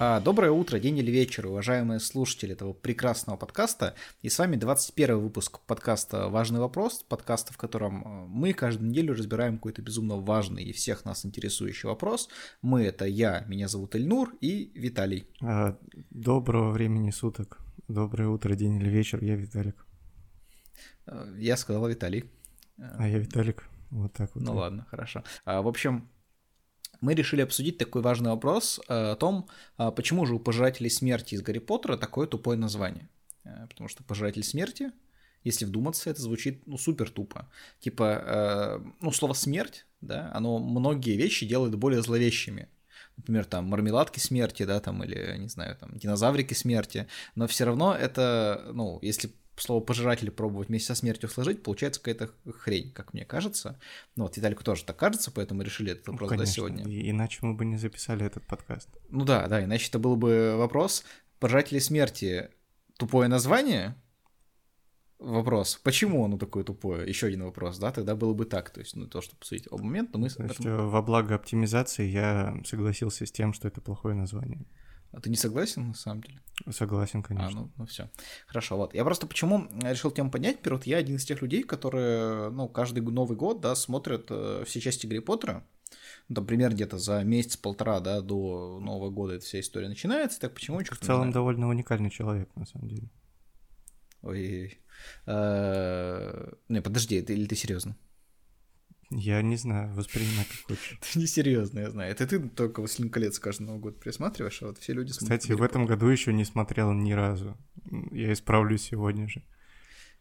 А, доброе утро, день или вечер, уважаемые слушатели этого прекрасного подкаста. И с вами 21 выпуск подкаста «Важный вопрос», подкаста, в котором э, мы каждую неделю разбираем какой-то безумно важный и всех нас интересующий вопрос. Мы — это я, меня зовут Эльнур, и Виталий. А, доброго времени суток, доброе утро, день или вечер, я Виталик. Э, я сказал Виталий. А я Виталик, вот так вот. Ну ладно, хорошо. А, в общем, мы решили обсудить такой важный вопрос э, о том, а, почему же у Пожирателей Смерти из Гарри Поттера такое тупое название. Э, потому что Пожиратель Смерти, если вдуматься, это звучит ну супер тупо. Типа, э, ну слово смерть, да, оно многие вещи делает более зловещими. Например, там мармеладки смерти, да, там, или, не знаю, там, динозаврики смерти, но все равно это, ну, если слово пожиратели пробовать вместе со смертью сложить, получается какая-то хрень, как мне кажется. Ну вот Виталику тоже так кажется, поэтому решили этот вопрос ну, конечно. сегодня. И, иначе мы бы не записали этот подкаст. Ну да, да, иначе это был бы вопрос. Пожиратели смерти тупое название? Вопрос. Почему оно такое тупое? Еще один вопрос, да? Тогда было бы так. То есть, ну, то, что посмотреть об момент, но мы... Есть, этом... во благо оптимизации я согласился с тем, что это плохое название. А ты не согласен, на самом деле? Согласен, конечно. А, ну, ну все. Хорошо, вот. Я просто почему решил тему поднять? Во-первых, я один из тех людей, которые, ну, каждый Новый год, да, смотрят э, все части Гарри Поттера. Ну, там, примерно где-то за месяц-полтора, да, до Нового года эта вся история начинается. Так почему? В целом довольно уникальный человек, на самом деле. Ой. Э, не, подожди, или ты серьезно? Я не знаю, воспринимай как хочешь. Это несерьезно, я знаю. Это ты только «Властелин колец» каждый Новый год присматриваешь, а вот все люди смотрят. Кстати, в этом году еще не смотрел ни разу. Я исправлюсь сегодня же.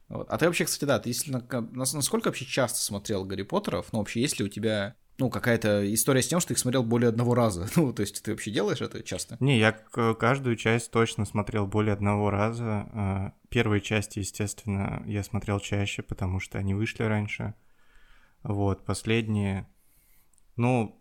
Вот. А ты вообще, кстати, да, ты если насколько вообще часто смотрел Гарри Поттеров? Ну, вообще, есть ли у тебя ну, какая-то история с тем, что ты их смотрел более одного раза. Ну, то есть ты вообще делаешь это часто? Не, я каждую часть точно смотрел более одного раза. А, первые части, естественно, я смотрел чаще, потому что они вышли раньше. Вот, последние, ну,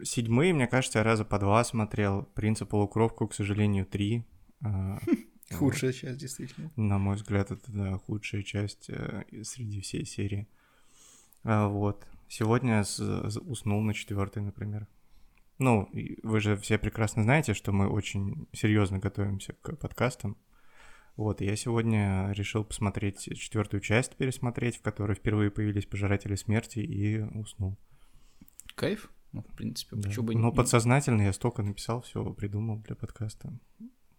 седьмые, мне кажется, я раза по два смотрел. «Принца полукровку», к сожалению, три. А, худшая часть, действительно. На мой взгляд, это, да, худшая часть э, среди всей серии. А, вот. Сегодня уснул на четвертой, например. Ну, вы же все прекрасно знаете, что мы очень серьезно готовимся к подкастам. Вот, я сегодня решил посмотреть четвертую часть, пересмотреть, в которой впервые появились пожиратели смерти, и уснул. Кайф? Ну, в принципе, да. почему бы Но не... подсознательно я столько написал, все придумал для подкаста.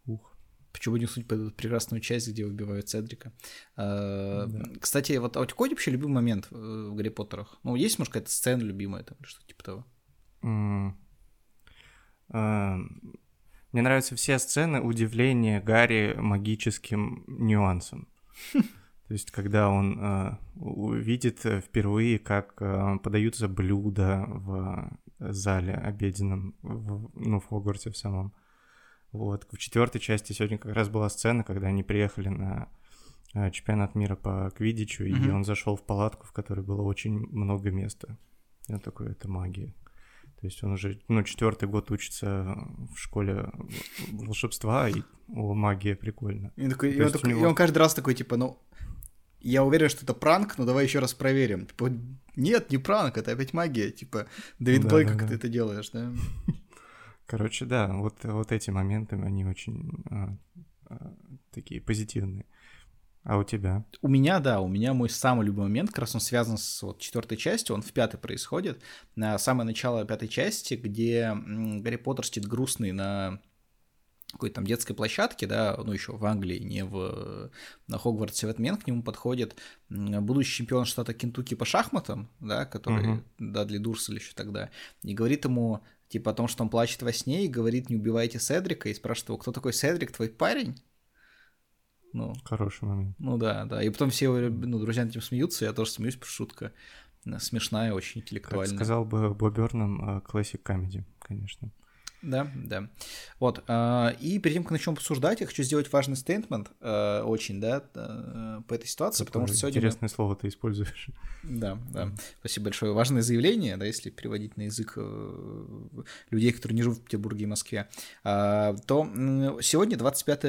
Ух. Почему бы не суть по эту прекрасную часть, где убивают Цедрика? А, да. Кстати, вот а у тебя какой вообще любимый момент в Гарри Поттерах? Ну, есть, может, какая-то сцена любимая там, или что-то типа того? Mm. Uh, мне нравятся все сцены удивления Гарри магическим нюансом. То есть, когда он э, увидит впервые, как э, подаются блюда в зале обеденном, в, ну, в Хогвартсе в самом. Вот. В четвертой части сегодня как раз была сцена, когда они приехали на э, чемпионат мира по квидичу, mm-hmm. и он зашел в палатку, в которой было очень много места. Я такой, это магия. То есть он уже, ну, четвертый год учится в школе волшебства, и о, магия прикольно. И, такой, и, он, такой, него... и он каждый раз такой, типа, ну, я уверен, что это пранк, но давай еще раз проверим. Типа, нет, не пранк, это опять магия. Типа, Дэвид да, Блейк, да, как да. ты это делаешь, да? Короче, да, вот, вот эти моменты, они очень а, а, такие позитивные. А у тебя? У меня, да, у меня мой самый любимый момент, как раз он связан с вот, четвертой частью, он в пятой происходит. На самое начало пятой части, где Гарри Поттер сидит грустный на какой-то там детской площадке, да, ну еще в Англии, не в на Хогвартсе в этот момент к нему подходит будущий чемпион штата Кентукки по шахматам, да, который uh-huh. Дадли Дурсель еще тогда, и говорит ему типа о том, что он плачет во сне, и говорит, не убивайте Седрика, и спрашивает его, кто такой Седрик, твой парень? Ну, Хороший момент. Ну да, да. И потом все ну, друзья над этим смеются, я тоже смеюсь, шутка смешная, очень интеллектуальная. Как сказал бы Боб Берном, классик комедий, конечно. Да, да. Вот. А, и перед тем, как начнем обсуждать, я хочу сделать важный стейтмент, э, очень, да, э, по этой ситуации, Какое потому что сегодня... Интересное слово ты используешь. Да, да. Спасибо большое. Важное заявление, да, если переводить на язык э, людей, которые не живут в Петербурге и Москве, а, то сегодня 25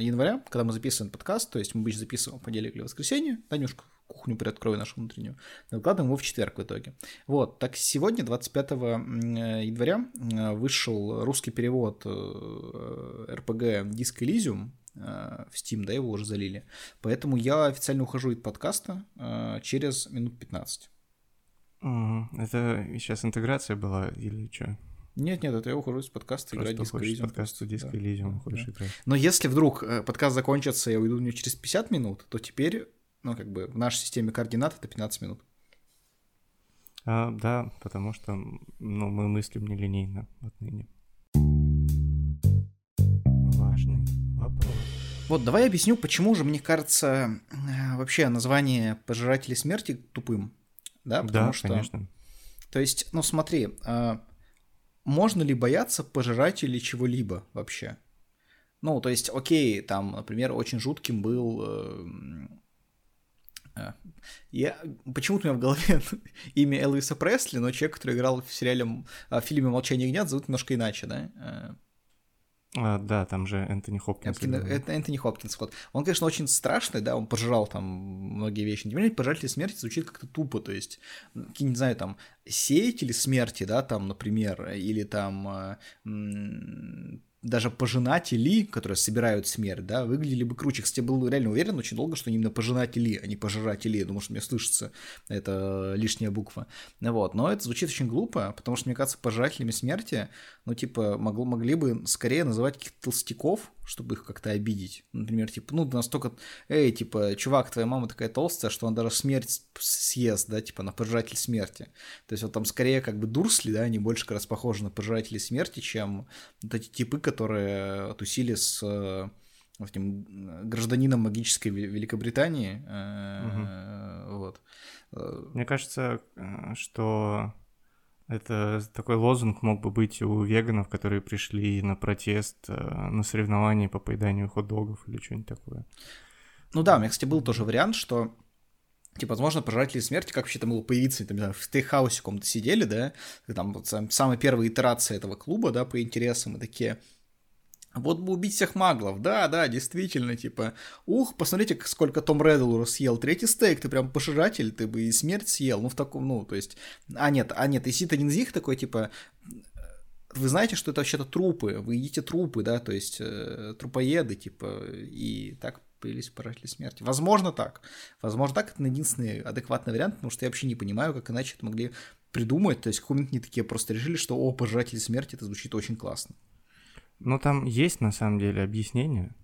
января, когда мы записываем подкаст, то есть мы обычно записываем в понедельник или воскресенье, Танюшка, кухню приоткрою нашу внутреннюю. Выкладываем его в четверг в итоге. Вот, так сегодня, 25 января, вышел русский перевод RPG Disco Elysium, в Steam, да, его уже залили. Поэтому я официально ухожу из подкаста через минут 15. Это сейчас интеграция была или что? Нет, нет, это я ухожу из подкаста играть Disco Elysium. подкасту Disco да, Elysium уходишь да. играть. Но если вдруг э, подкаст закончится, я уйду у него через 50 минут, то теперь, ну, как бы в нашей системе координат это 15 минут. А, да, потому что ну, мы мыслим нелинейно отныне. Важный вопрос. Вот, давай объясню, почему же, мне кажется, э, вообще название «Пожиратели смерти» тупым. Да, потому да, что... конечно. То есть, ну смотри, а, можно ли бояться пожирателей чего-либо вообще? Ну, то есть, окей, там, например, очень жутким был... Э, я, почему-то у меня в голове имя Элвиса Пресли, но человек, который играл в сериале, в фильме «Молчание ягнят», зовут немножко иначе, да? Э, а, да, там же Энтони Хопкинс. Это, это Энтони Хопкинс. Вот. Он, конечно, очень страшный, да, он пожрал там многие вещи. Тем не менее, пожиратель смерти звучит как-то тупо, то есть, какие, не знаю, там, сеятели смерти, да, там, например, или там даже пожинатели, которые собирают смерть, да, выглядели бы круче. Кстати, был реально уверен очень долго, что именно пожинатели, а не пожиратели. Я думаю, что мне слышится это лишняя буква. Вот. Но это звучит очень глупо, потому что, мне кажется, пожирателями смерти, ну, типа, могло, могли бы скорее называть каких-то толстяков, чтобы их как-то обидеть. Например, типа, ну, настолько, эй, типа, чувак, твоя мама такая толстая, что она даже смерть съест, да, типа, на пожиратель смерти. То есть вот там скорее как бы дурсли, да, они больше как раз похожи на пожирателей смерти, чем вот эти типы, которые тусили с э, этим гражданином магической Великобритании. Угу. Вот. Мне кажется, что это такой лозунг мог бы быть у веганов, которые пришли на протест, э, на соревнования по поеданию хот-догов или что-нибудь такое. Ну да, у меня, кстати, был тоже вариант, что Типа, возможно, пожиратели смерти, как вообще там было появиться, там, знаю, в стейкхаусе каком-то сидели, да, там вот самая первая итерация этого клуба, да, по интересам, и такие, вот бы убить всех маглов, да, да, действительно, типа, ух, посмотрите, сколько Том Реддл съел, третий стейк, ты прям пожиратель, ты бы и смерть съел, ну, в таком, ну, то есть, а нет, а нет, и Сита Нинзих такой, типа, вы знаете, что это вообще-то трупы, вы едите трупы, да, то есть, э, трупоеды, типа, и так появились пожиратели смерти. Возможно так, возможно так, это единственный адекватный вариант, потому что я вообще не понимаю, как иначе это могли придумать, то есть, какие-нибудь не такие просто решили, что, о, пожиратели смерти, это звучит очень классно. Ну, там есть на самом деле объяснение.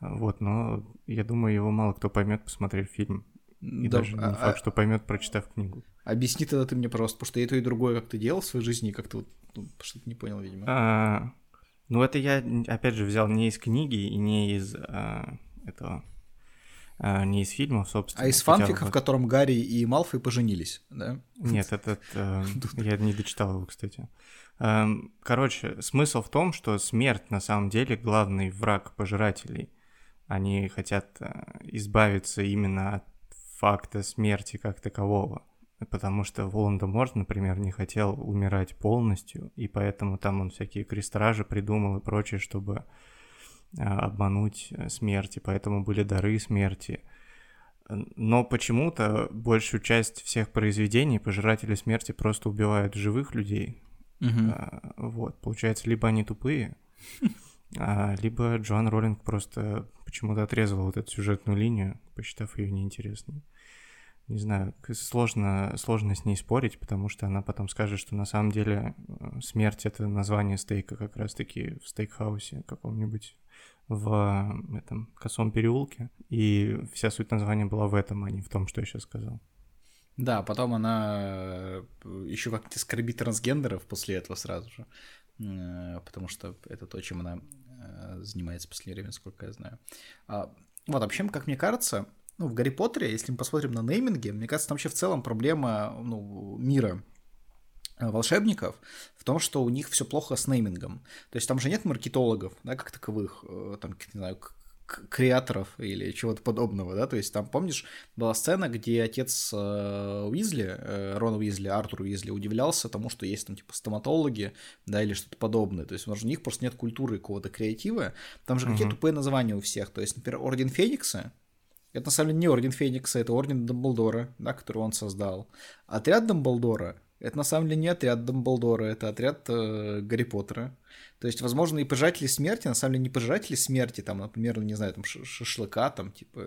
Вот, но я думаю, его мало кто поймет, посмотрев фильм. И да, даже не а, факт, а что поймет, прочитав книгу. Объясни тогда ты мне, пожалуйста, потому что я то и другое как ты делал в своей жизни, и как-то вот, ну, что-то не понял, видимо. А, ну, это я, опять же, взял не из книги и не из а, этого а, не из фильмов, собственно. А из фанфика, вот... в котором Гарри и Малфой поженились, да? Нет, этот... Э, я не дочитал его, кстати. Эм, короче, смысл в том, что смерть на самом деле главный враг пожирателей. Они хотят э, избавиться именно от факта смерти как такового. Потому что Волан-де-Морт, например, не хотел умирать полностью, и поэтому там он всякие крестражи придумал и прочее, чтобы обмануть э, смерти, поэтому были дары смерти. Но почему-то большую часть всех произведений пожиратели смерти просто убивают живых людей, Угу. А, вот, получается, либо они тупые, а, либо Джоан Роллинг просто почему-то отрезала вот эту сюжетную линию, посчитав ее неинтересной. Не знаю, сложно, сложно с ней спорить, потому что она потом скажет, что на самом деле э, смерть — это название стейка как раз-таки в стейкхаусе каком-нибудь в этом косом переулке. И вся суть названия была в этом, а не в том, что я сейчас сказал. Да, потом она э, еще как-то скорбит трансгендеров после этого сразу же, э, потому что это то, чем она э, занимается в последнее время, насколько я знаю. А, вот, вообще, как мне кажется, ну, в Гарри Поттере, если мы посмотрим на нейминги, мне кажется, там вообще в целом проблема ну, мира волшебников в том, что у них все плохо с неймингом. То есть там же нет маркетологов, да, как таковых, там, не знаю, креаторов или чего-то подобного, да, то есть там, помнишь, была сцена, где отец э, Уизли, э, Рона Уизли, Артур Уизли удивлялся тому, что есть там типа стоматологи, да, или что-то подобное, то есть, у них просто нет культуры какого-то креатива, там же угу. какие тупые названия у всех, то есть, например, Орден Феникса, Это на самом деле не Орден Феникса, это Орден Дамблдора, да, который он создал. Отряд Дамблдора — это на самом деле не отряд Дамблдора, это отряд э, Гарри Поттера. То есть, возможно, и пожиратели смерти, на самом деле, не пожиратели смерти, там, например, не знаю, там, шашлыка, там, типа,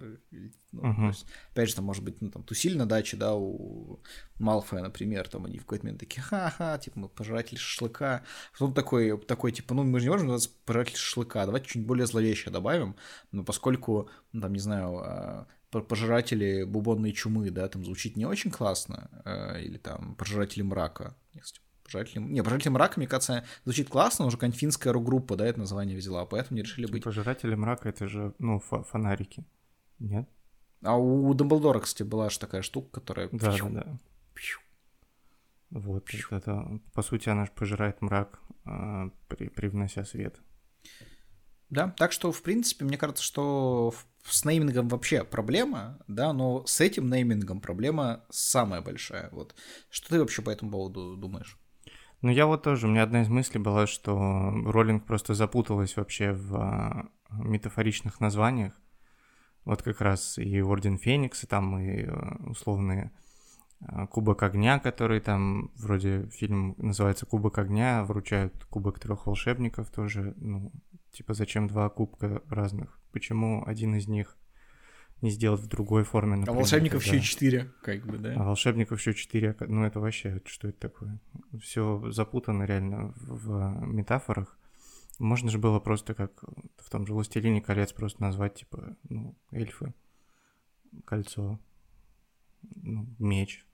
ну, uh-huh. то есть, опять же, там, может быть, ну, там, тусили на даче, да, у Малфоя, например, там, они в какой-то момент такие, ха-ха, типа, мы пожиратели шашлыка. Потом такой, такой, типа, ну, мы же не можем называться пожиратели шашлыка, давайте чуть более зловещее добавим, но поскольку, ну, там, не знаю, а, пожиратели бубонной чумы, да, там звучит не очень классно, э, или там пожиратели мрака, Пожиратели... Не, Пожиратели мрака, мне кажется, звучит классно, уже конфинская рок-группа, да, это название взяла, поэтому не решили быть... Пожиратели мрака — это же, ну, фонарики, нет? А у Дамблдора, кстати, была же такая штука, которая... Да, да, да. Вот, это, по сути, она же пожирает мрак, э, при, привнося свет. Да, так что, в принципе, мне кажется, что с неймингом вообще проблема, да, но с этим неймингом проблема самая большая. Вот. Что ты вообще по этому поводу думаешь? Ну, я вот тоже, у меня одна из мыслей была, что Роллинг просто запуталась вообще в а, метафоричных названиях. Вот как раз и Орден Феникса, там и а, условные а, Кубок огня, который там вроде фильм называется Кубок огня, вручают Кубок трех волшебников тоже. Ну, типа зачем два кубка разных? Почему один из них не сделать в другой форме, например, А волшебников когда... еще четыре, как бы, да? А волшебников еще четыре, ну это вообще, что это такое? Все запутано реально в метафорах. Можно же было просто как в том же «Властелине колец» просто назвать, типа, ну, эльфы, кольцо, ну, меч,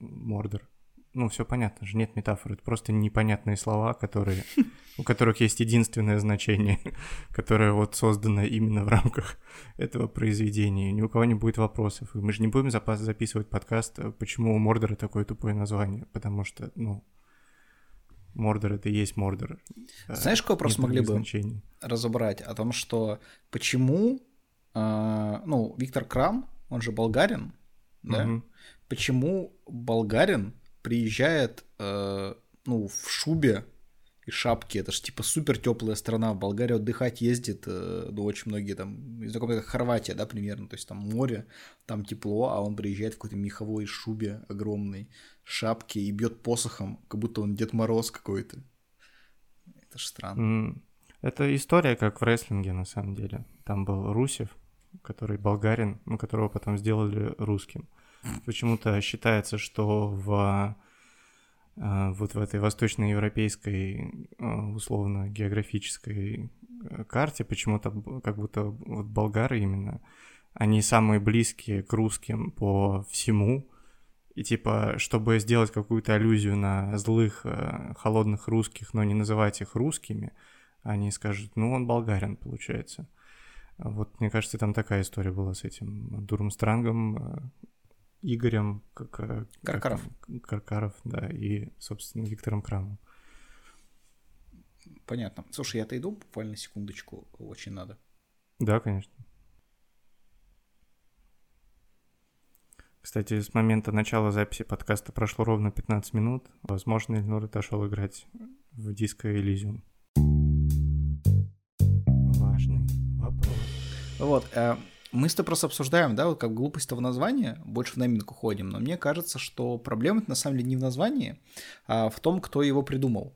Мордор. Ну, все понятно же, нет метафоры, это просто непонятные слова, которые, у которых есть единственное значение, которое вот создано именно в рамках этого произведения. Ни у кого не будет вопросов. И мы же не будем запас записывать подкаст, э, почему у Мордора такое тупое название, потому что, ну, Мордор это и есть Мордор. Э, Знаешь, какой вопрос могли бы значений. разобрать? О том, что почему, э, ну, Виктор Крам, он же болгарин, да? Угу. Почему болгарин приезжает, э, ну, в шубе и шапке, это же типа супер теплая страна, в Болгарию отдыхать ездит, э, ну, очень многие там, знакомые как Хорватия, да, примерно, то есть там море, там тепло, а он приезжает в какой-то меховой шубе огромной, шапке и бьет посохом, как будто он Дед Мороз какой-то. Это ж странно. Это история, как в рестлинге, на самом деле. Там был Русев, который болгарин, ну, которого потом сделали русским. Почему-то считается, что в э, вот в этой восточноевропейской э, условно-географической э, карте почему-то как будто вот болгары именно, они самые близкие к русским по всему, и типа, чтобы сделать какую-то аллюзию на злых, холодных русских, но не называть их русскими, они скажут, ну, он болгарин, получается. Вот, мне кажется, там такая история была с этим Дурмстрангом, Игорем как, э, Каркаров. Как, Каркаров, да, и, собственно, Виктором Крамом. Понятно. Слушай, я отойду буквально секундочку, очень надо. Да, конечно. Кстати, с момента начала записи подкаста прошло ровно 15 минут. Возможно, Ильнур отошел играть в диско Elysium. Важный вопрос. Вот, э, мы с тобой просто обсуждаем, да, вот как глупость того названия, больше в наминку ходим, но мне кажется, что проблема на самом деле не в названии, а в том, кто его придумал.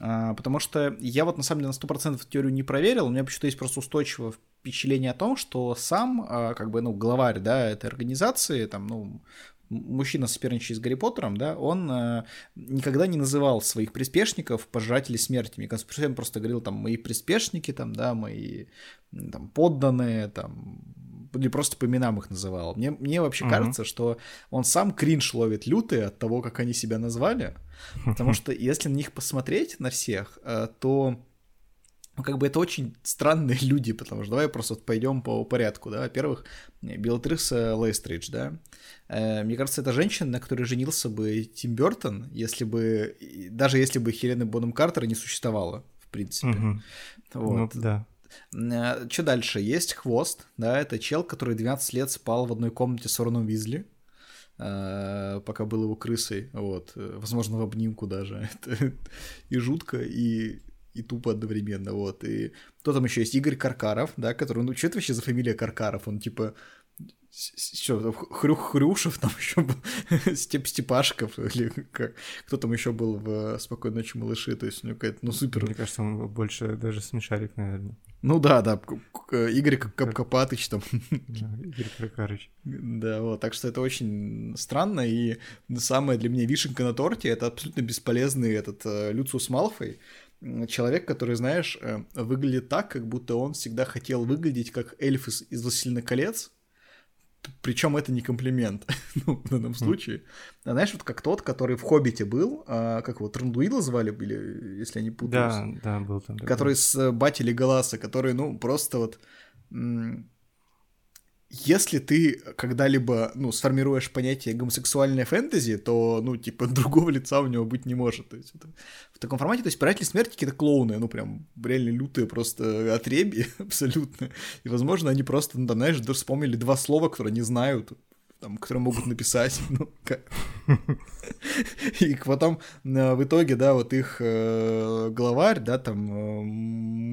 А, потому что я вот на самом деле на 100% теорию не проверил, у меня почему-то есть просто устойчивое впечатление о том, что сам, а, как бы, ну, главарь, да, этой организации, там, ну, мужчина, соперничающий с Гарри Поттером, да, он э, никогда не называл своих приспешников пожиратели смерти. Мне кажется, он просто говорил там мои приспешники, там, да, мои там, подданные, там, или просто по именам их называл. Мне, мне вообще mm-hmm. кажется, что он сам кринж ловит лютый от того, как они себя назвали, потому что если на них посмотреть, на всех, э, то как бы это очень странные люди, потому что давай просто вот пойдем по порядку, да. Во-первых, Белатриса Лейстридж, да. Э, мне кажется, это женщина, на которой женился бы Тим Бертон, если бы, даже если бы Хелены Боном Картера не существовало, в принципе. Угу. Вот. Ну, да. Э, Что дальше? Есть Хвост, да, это чел, который 12 лет спал в одной комнате с Ороном Визли, э, пока был его крысой, вот, возможно, в обнимку даже. И жутко, и и тупо одновременно, вот. И кто там еще есть? Игорь Каркаров, да, который, ну, что это вообще за фамилия Каркаров? Он, типа, что, Хрюх Хрюшев там еще был, Степ Степашков, или как, кто там еще был в «Спокойной ночи, малыши», то есть у него какая-то, ну, супер... Мне кажется, он больше даже смешарик, наверное. Ну да, да, Игорь Капкопатыч там. Игорь Прокарыч. Да, вот, так что это очень странно, и самое для меня вишенка на торте — это абсолютно бесполезный этот э, Люциус Малфой, человек, который, знаешь, э, выглядит так, как будто он всегда хотел выглядеть как эльф из, из «Властелина колец», причем это не комплимент, ну, в данном случае. А знаешь, вот как тот, который в «Хоббите» был, а, как его, Трандуила звали, были, если я не путаюсь. Да, да, был там. Который с э, Бати Леголаса, который, ну, просто вот если ты когда-либо, ну, сформируешь понятие гомосексуальное фэнтези, то, ну, типа, другого лица у него быть не может. То есть это, в таком формате, то есть «Пиратели смерти» какие-то клоуны, ну, прям реально лютые просто отреби абсолютно. И, возможно, они просто, ну, там, знаешь, даже вспомнили два слова, которые не знают, там, которые могут написать, ну, как. И потом э, в итоге, да, вот их э, главарь, да, там, э,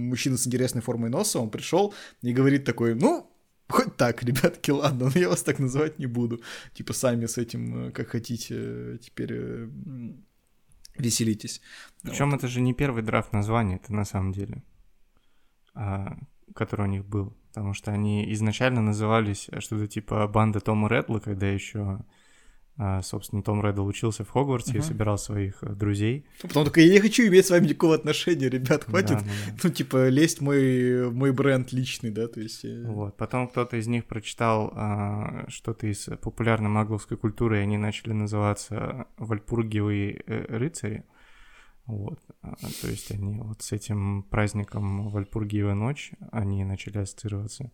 мужчина с интересной формой носа, он пришел и говорит такой, ну, Хоть так, ребятки, ладно, но я вас так называть не буду. Типа сами с этим, э, как хотите, э, теперь э, веселитесь. Причем вот. это же не первый драфт названия, это на самом деле, а, который у них был. Потому что они изначально назывались что-то типа банда Тома Редла, когда еще собственно, Том Реддл учился в Хогвартсе uh-huh. и собирал своих э, друзей. Ну, потом такой, я не хочу иметь с вами никакого отношения, ребят, хватит, да, да, да. ну, типа, лезть мой, мой бренд личный, да, то есть... Э. Вот, потом кто-то из них прочитал а, что-то из популярной магловской культуры, и они начали называться Вальпургиевые э, рыцари. Вот, а, то есть они вот с этим праздником Вальпургиевая ночь, они начали ассоциироваться.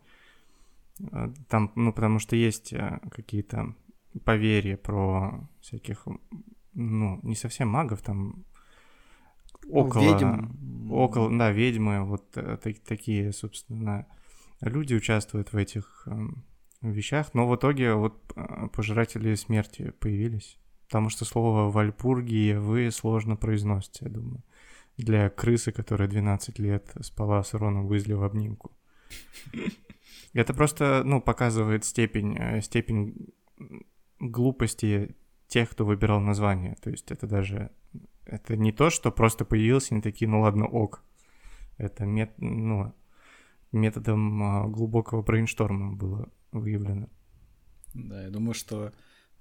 Там, ну, потому что есть какие-то поверье про всяких, ну, не совсем магов, там около... Ведьм. Около, да, ведьмы, вот э, так, такие, собственно, люди участвуют в этих э, вещах, но в итоге вот э, пожиратели смерти появились, потому что слово «вальпургии» вы сложно произносите, я думаю, для крысы, которая 12 лет спала с Роном Уизли в обнимку. Это просто, ну, показывает степень, э, степень глупости тех, кто выбирал название. То есть это даже... Это не то, что просто появился, и они такие, ну ладно, ок. Это мет, ну, методом а, глубокого брейншторма было выявлено. Да, я думаю, что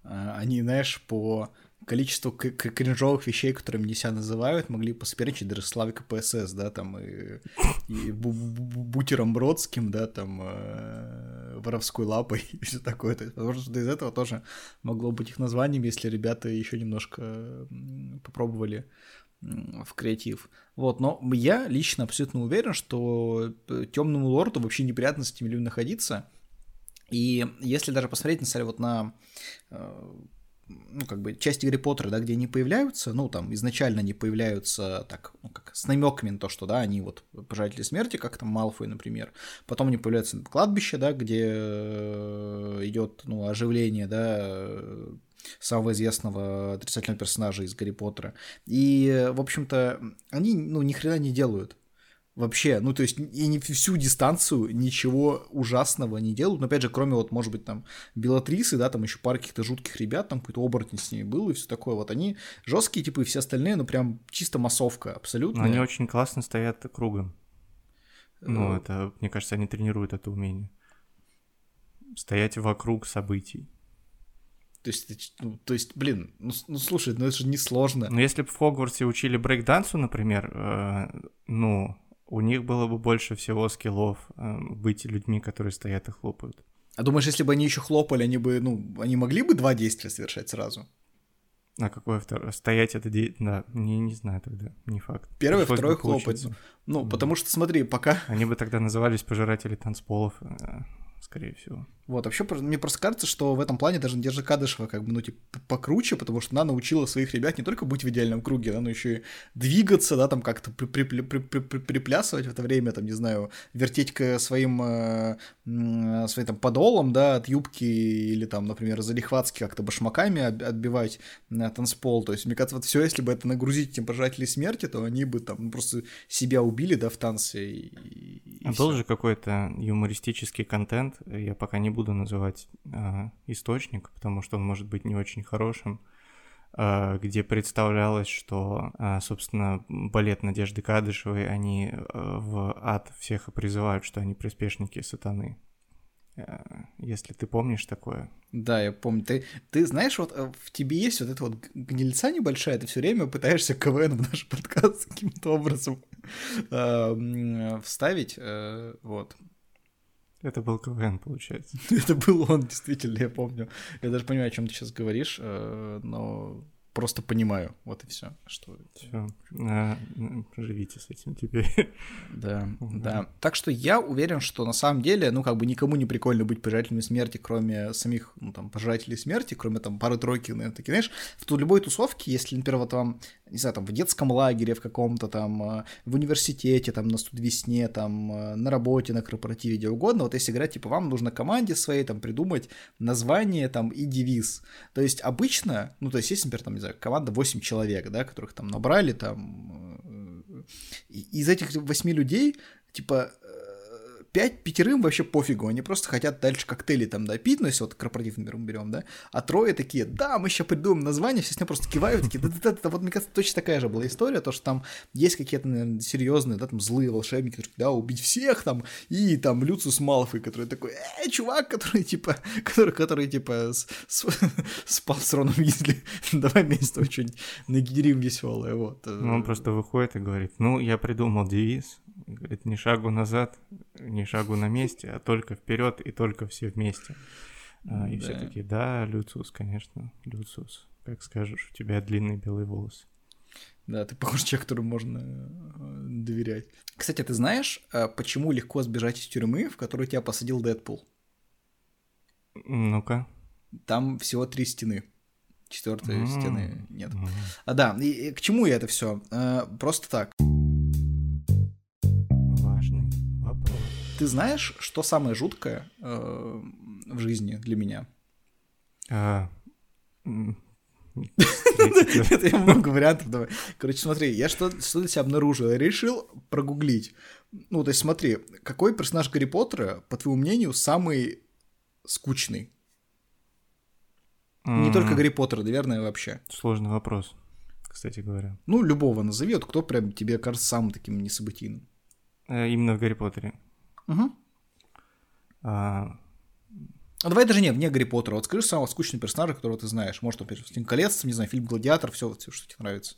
они, знаешь, по количество кринжовых вещей, которые мне себя называют, могли посоперничать даже Славика ПСС, да, там, и, и Бутером Бродским, да, там, э, Воровской Лапой и все такое. То что из этого тоже могло быть их названием, если ребята еще немножко попробовали в креатив. Вот, но я лично абсолютно уверен, что э, темному лорду вообще неприятно с этими людьми находиться. И если даже посмотреть, на вот на э, ну, как бы части Гарри Поттера, да, где они появляются, ну, там, изначально они появляются так, ну, как с намеками на то, что, да, они вот пожиратели смерти, как там Малфой, например. Потом они появляются на кладбище, да, где э, идет, ну, оживление, да, самого известного отрицательного персонажа из Гарри Поттера. И, в общем-то, они, ну, ни хрена не делают. Вообще, ну, то есть, и не всю дистанцию ничего ужасного не делают. Но, опять же, кроме вот, может быть, там, Белатрисы, да, там еще пара каких-то жутких ребят, там какой-то оборотень с ними был и все такое. Вот они жесткие, типа, и все остальные, ну, прям чисто массовка, абсолютно. Но они очень классно стоят кругом. Ну, э, это, мне кажется, они тренируют это умение. Стоять вокруг событий. То есть, ну, то есть, блин, ну, ну слушай, ну это же несложно. Ну если бы в Хогвартсе учили брейкдансу, например, э, ну, у них было бы больше всего скиллов э, быть людьми, которые стоят и хлопают. А думаешь, если бы они еще хлопали, они бы, ну, они могли бы два действия совершать сразу? А какое второе? Стоять это... Де... Да, не, не знаю тогда, не факт. Первое, Пришлось второе хлопать. Ну, да. потому что, смотри, пока... Они бы тогда назывались пожиратели танцполов. Э, скорее всего. Вот, вообще, мне просто кажется, что в этом плане даже Надежда Кадышева как бы, ну, типа, покруче, потому что она научила своих ребят не только быть в идеальном круге, да, но еще и двигаться, да, там как-то при, при, при, при, при, приплясывать в это время, там, не знаю, вертеть к своим, э, своим там подолом, да, от юбки или там, например, залихватски как-то башмаками отбивать на танцпол. То есть, мне кажется, вот все, если бы это нагрузить этим пожирателей смерти, то они бы там просто себя убили, да, в танце и, а был же какой-то юмористический контент, я пока не буду называть э, источник, потому что он может быть не очень хорошим, э, где представлялось, что, э, собственно, балет Надежды Кадышевой, они э, в ад всех призывают, что они приспешники сатаны. Э, если ты помнишь такое. Да, я помню. Ты, ты знаешь, вот э, в тебе есть вот эта вот гнильца небольшая, ты все время пытаешься КВН в наш подкаст каким-то образом э, вставить, вот. Это был КВН, получается. Это был он, действительно, я помню. Я даже понимаю, о чем ты сейчас говоришь, но просто понимаю, вот и все. Что... Все, а, живите с этим теперь. Да, да. Так что я уверен, что на самом деле, ну, как бы никому не прикольно быть пожирателями смерти, кроме самих, ну, там, пожирателей смерти, кроме там пары-тройки, наверное, такие, знаешь, в любой тусовке, если, например, вот вам, не знаю, там, в детском лагере в каком-то там, э, в университете, там, на студвесне, там, э, на работе, на корпоративе, где угодно, вот если играть, типа, вам нужно команде своей, там, придумать название, там, и девиз. То есть обычно, ну, то есть есть, например, там, не знаю, команда 8 человек, да, которых там набрали, там, э, из этих 8 людей, типа, пять пятерым вообще пофигу, они просто хотят дальше коктейли там допить, ну, если вот корпоратив, например, мы берем, да, а трое такие, да, мы сейчас придумаем название, все с ним просто кивают, такие, да-да-да, вот мне кажется, точно такая же была история, то, что там есть какие-то, наверное, серьезные, да, там, злые волшебники, которые, да, убить всех там, и там Люциус Малфой, который такой, э, чувак, который, типа, который, который, типа, с, с, спал с Роном Уизли, давай вместе что-нибудь нагенерим веселое, вот. Ну, он просто выходит и говорит, ну, я придумал девиз, говорит, ни шагу назад, ни шагу на месте, а только вперед и только все вместе. А, и да. все таки да, Люциус, конечно, Люциус. Как скажешь, у тебя длинные белые волосы. Да, ты похож человек, которому можно э, доверять. Кстати, ты знаешь, э, почему легко сбежать из тюрьмы, в которую тебя посадил Дэдпул? Ну-ка. Там всего три стены. Четвертой mm-hmm. стены нет. Mm-hmm. А да, и, и к чему я это все? Э, просто так. Ты знаешь, что самое жуткое э, в жизни для меня? А... Я много вариантов давай. Короче, смотри, я что, что для себя обнаружил? Я решил прогуглить. Ну, то есть смотри, какой персонаж Гарри Поттера, по твоему мнению, самый скучный? Не только Гарри Поттера, наверное, вообще. Сложный вопрос, кстати говоря. Ну, любого назови, вот кто прям тебе кажется самым таким несобытийным. Э, именно в Гарри Поттере. Угу. А... А давай даже не вне Гарри Поттера. Вот скажи самого скучного персонажа, которого ты знаешь. Может, например, «Властелин колец», не знаю, фильм «Гладиатор», все, все, что тебе нравится.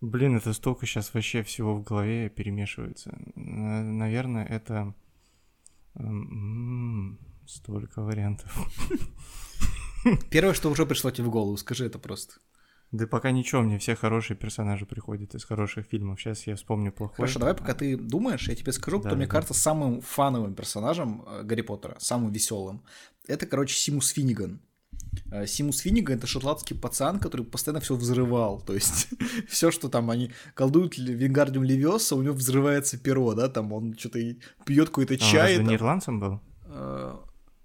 Блин, это столько сейчас вообще всего в голове перемешивается. Наверное, это... М-м-м, столько вариантов. Первое, что уже пришло тебе в голову, скажи это просто. Да пока ничего, мне все хорошие персонажи приходят из хороших фильмов. Сейчас я вспомню плохой. Хорошо, давай пока ты думаешь, я тебе скажу, кто да, мне да. кажется самым фановым персонажем э, Гарри Поттера, самым веселым. Это, короче, Симус Финниган. Э, Симус Финниган это шотландский пацан, который постоянно все взрывал. То есть все, что там они колдуют Вингардиум Левиоса, у него взрывается перо, да, там он что-то пьет какой-то чай. А он там... не ирландцем был? Э,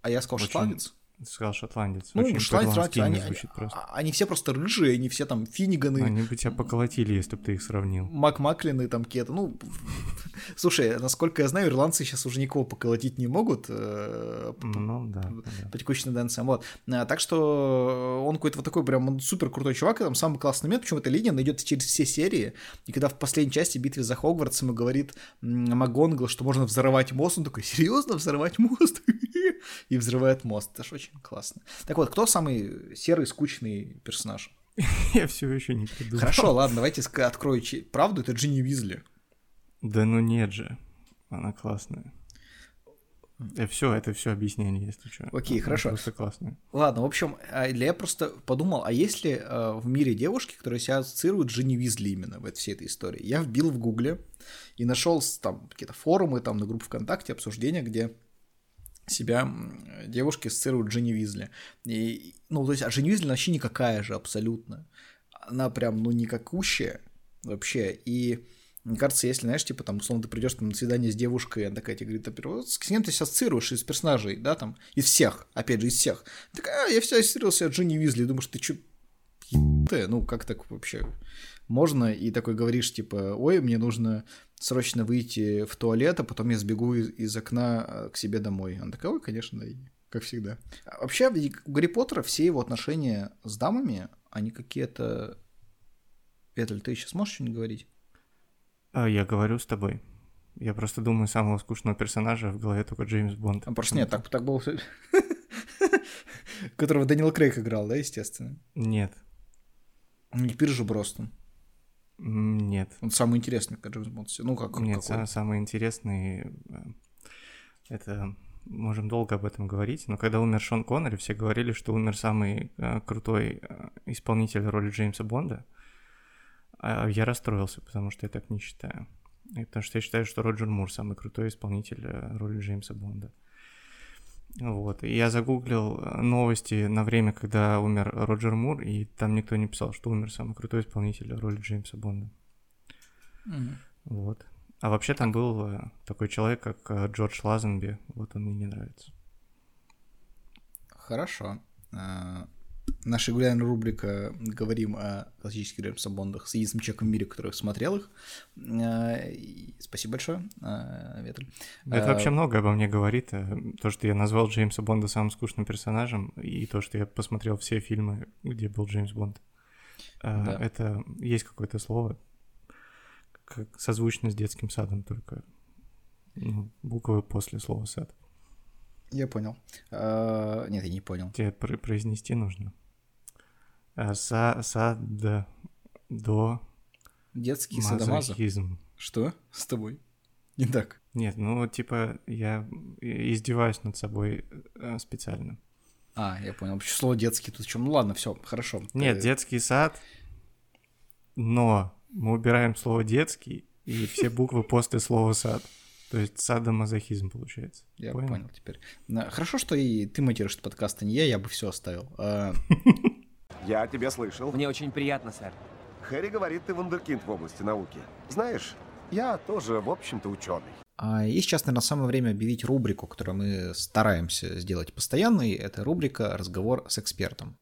а я сказал шотландец? Сказал шотландец. Ну, Очень шотландец, они, звучит просто. А, они все просто рыжие, они все там финиганы. Они бы тебя поколотили, если бы ты их сравнил. Мак Маклины там какие-то, ну... Слушай, насколько я знаю, ирландцы сейчас уже никого поколотить не могут. Э, ну, да. По текущим тенденциям, вот. А, так что он какой-то вот такой прям супер крутой чувак, и там самый классный момент, почему эта линия идет через все серии, и когда в последней части битвы за Хогвартс ему говорит Магонгл, что можно взорвать мост, он такой, серьезно, взорвать мост? и взрывает мост. Это же очень классно. Так вот, кто самый серый, скучный персонаж? Я все еще не придумал. Хорошо, ладно, давайте открою правду. Это Джинни Визли. Да ну нет же. Она классная. И э, все, это все объяснение, если что. Окей, Она хорошо. Просто классная. Ладно, в общем, а, я просто подумал, а есть ли э, в мире девушки, которые себя ассоциируют с Джинни Визли именно в этой, всей этой истории? Я вбил в Гугле и нашел там какие-то форумы, там на группе ВКонтакте, обсуждения, где себя девушки ассоциируют Дженни Визли. И, ну, то есть, а Дженни Визли вообще никакая же абсолютно. Она прям, ну, никакущая вообще. И мне кажется, если, знаешь, типа, там, условно, ты придешь на свидание с девушкой, она такая тебе говорит, а с кем ты себя ассоциируешь из персонажей, да, там, из всех, опять же, из всех. Такая, а, я вся ассоциировал себя Джинни Визли, ты что, Ты, ну, как так вообще можно? И такой говоришь, типа, ой, мне нужно срочно выйти в туалет, а потом я сбегу из, из окна э, к себе домой. Он такой, ой, конечно, и как всегда. А вообще, у Гарри Поттера все его отношения с дамами, они какие-то... Петель, ты сейчас можешь что-нибудь говорить? А, я говорю с тобой. Я просто думаю, самого скучного персонажа в голове только Джеймс Бонд. А просто нет, так, так было... Которого Данил Крейг играл, да, естественно? Нет. Не Пирс же Бростон. Нет. Он самый интересный, как Джеймс Бонд. Ну, как Нет, какой? самый интересный... Э, это... Можем долго об этом говорить, но когда умер Шон Коннери, все говорили, что умер самый э, крутой э, исполнитель роли Джеймса Бонда. А я расстроился, потому что я так не считаю. И потому что я считаю, что Роджер Мур самый крутой исполнитель роли Джеймса Бонда. Вот. И я загуглил э, новости на время, когда умер Роджер Мур, и там никто не писал, что умер самый крутой исполнитель роли Джеймса Бонда. Mm-hmm. Вот. А вообще там был э, такой человек, как Джордж Лазенби. Вот он мне не нравится. Хорошо. Наша регулярная рубрика «Говорим о классических Джеймса Бондах» с единственным человеком в мире, который смотрел их. Э, спасибо большое, э, Ветрь. Это вообще много обо мне говорит. Э, то, что я назвал Джеймса Бонда самым скучным персонажем, и то, что я посмотрел все фильмы, где был Джеймс Бонд. Да. Это есть какое-то слово, как созвучно с детским садом, только ну, буквы после слова сад. Я понял. А, нет, я не понял. Тебе произнести нужно. А, са, сад, до... Детский садомазохизм. Что с тобой? Не так. Нет, ну, типа, я издеваюсь над собой э, специально. А, я понял. Слово детский тут чем? Ну ладно, все, хорошо. Нет, Ты... детский сад, но мы убираем слово детский и все буквы после слова сад. То есть садомазохизм получается. Я понял, понял теперь. Хорошо, что и ты монтируешь подкаст, а не я, я бы все оставил. А, я тебя слышал. Мне очень приятно, сэр. Хэри говорит, ты вундеркинд в области науки. Знаешь, я тоже, в общем-то, ученый. А и сейчас, наверное, самое время объявить рубрику, которую мы стараемся сделать постоянной. Это рубрика «Разговор с экспертом».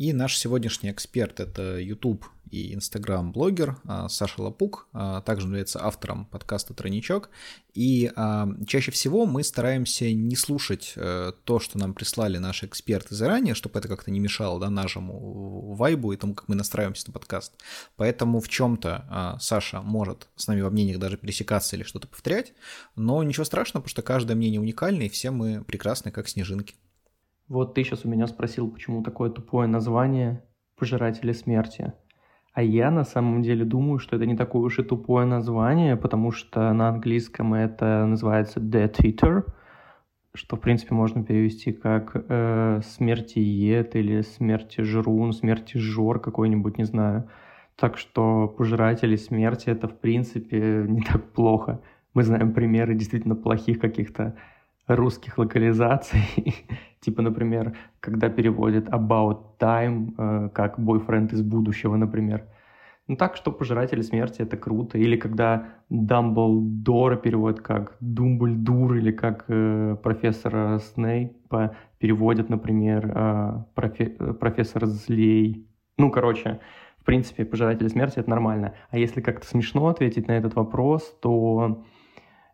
И наш сегодняшний эксперт — это YouTube и Instagram-блогер а, Саша Лапук, а, также является автором подкаста «Тройничок». И а, чаще всего мы стараемся не слушать э, то, что нам прислали наши эксперты заранее, чтобы это как-то не мешало да, нашему вайбу и тому, как мы настраиваемся на подкаст. Поэтому в чем-то Саша может с нами во мнениях даже пересекаться или что-то повторять, но ничего страшного, потому что каждое мнение уникальное, и все мы прекрасны, как снежинки. Вот ты сейчас у меня спросил, почему такое тупое название «Пожиратели смерти». А я на самом деле думаю, что это не такое уж и тупое название, потому что на английском это называется Dead Eater, что, в принципе, можно перевести как э, смертиед или смертежрун, смертежор какой-нибудь, не знаю. Так что пожиратели смерти это, в принципе, не так плохо. Мы знаем примеры действительно плохих каких-то русских локализаций. типа, например, когда переводят about time, э, как бойфренд из будущего, например. Ну так что пожиратели смерти это круто. Или когда Дамблдора переводят как Думблдур, или как э, профессора Снейпа переводят, например, э, профе э, профессор Злей. Ну, короче, в принципе, пожиратели смерти это нормально. А если как-то смешно ответить на этот вопрос, то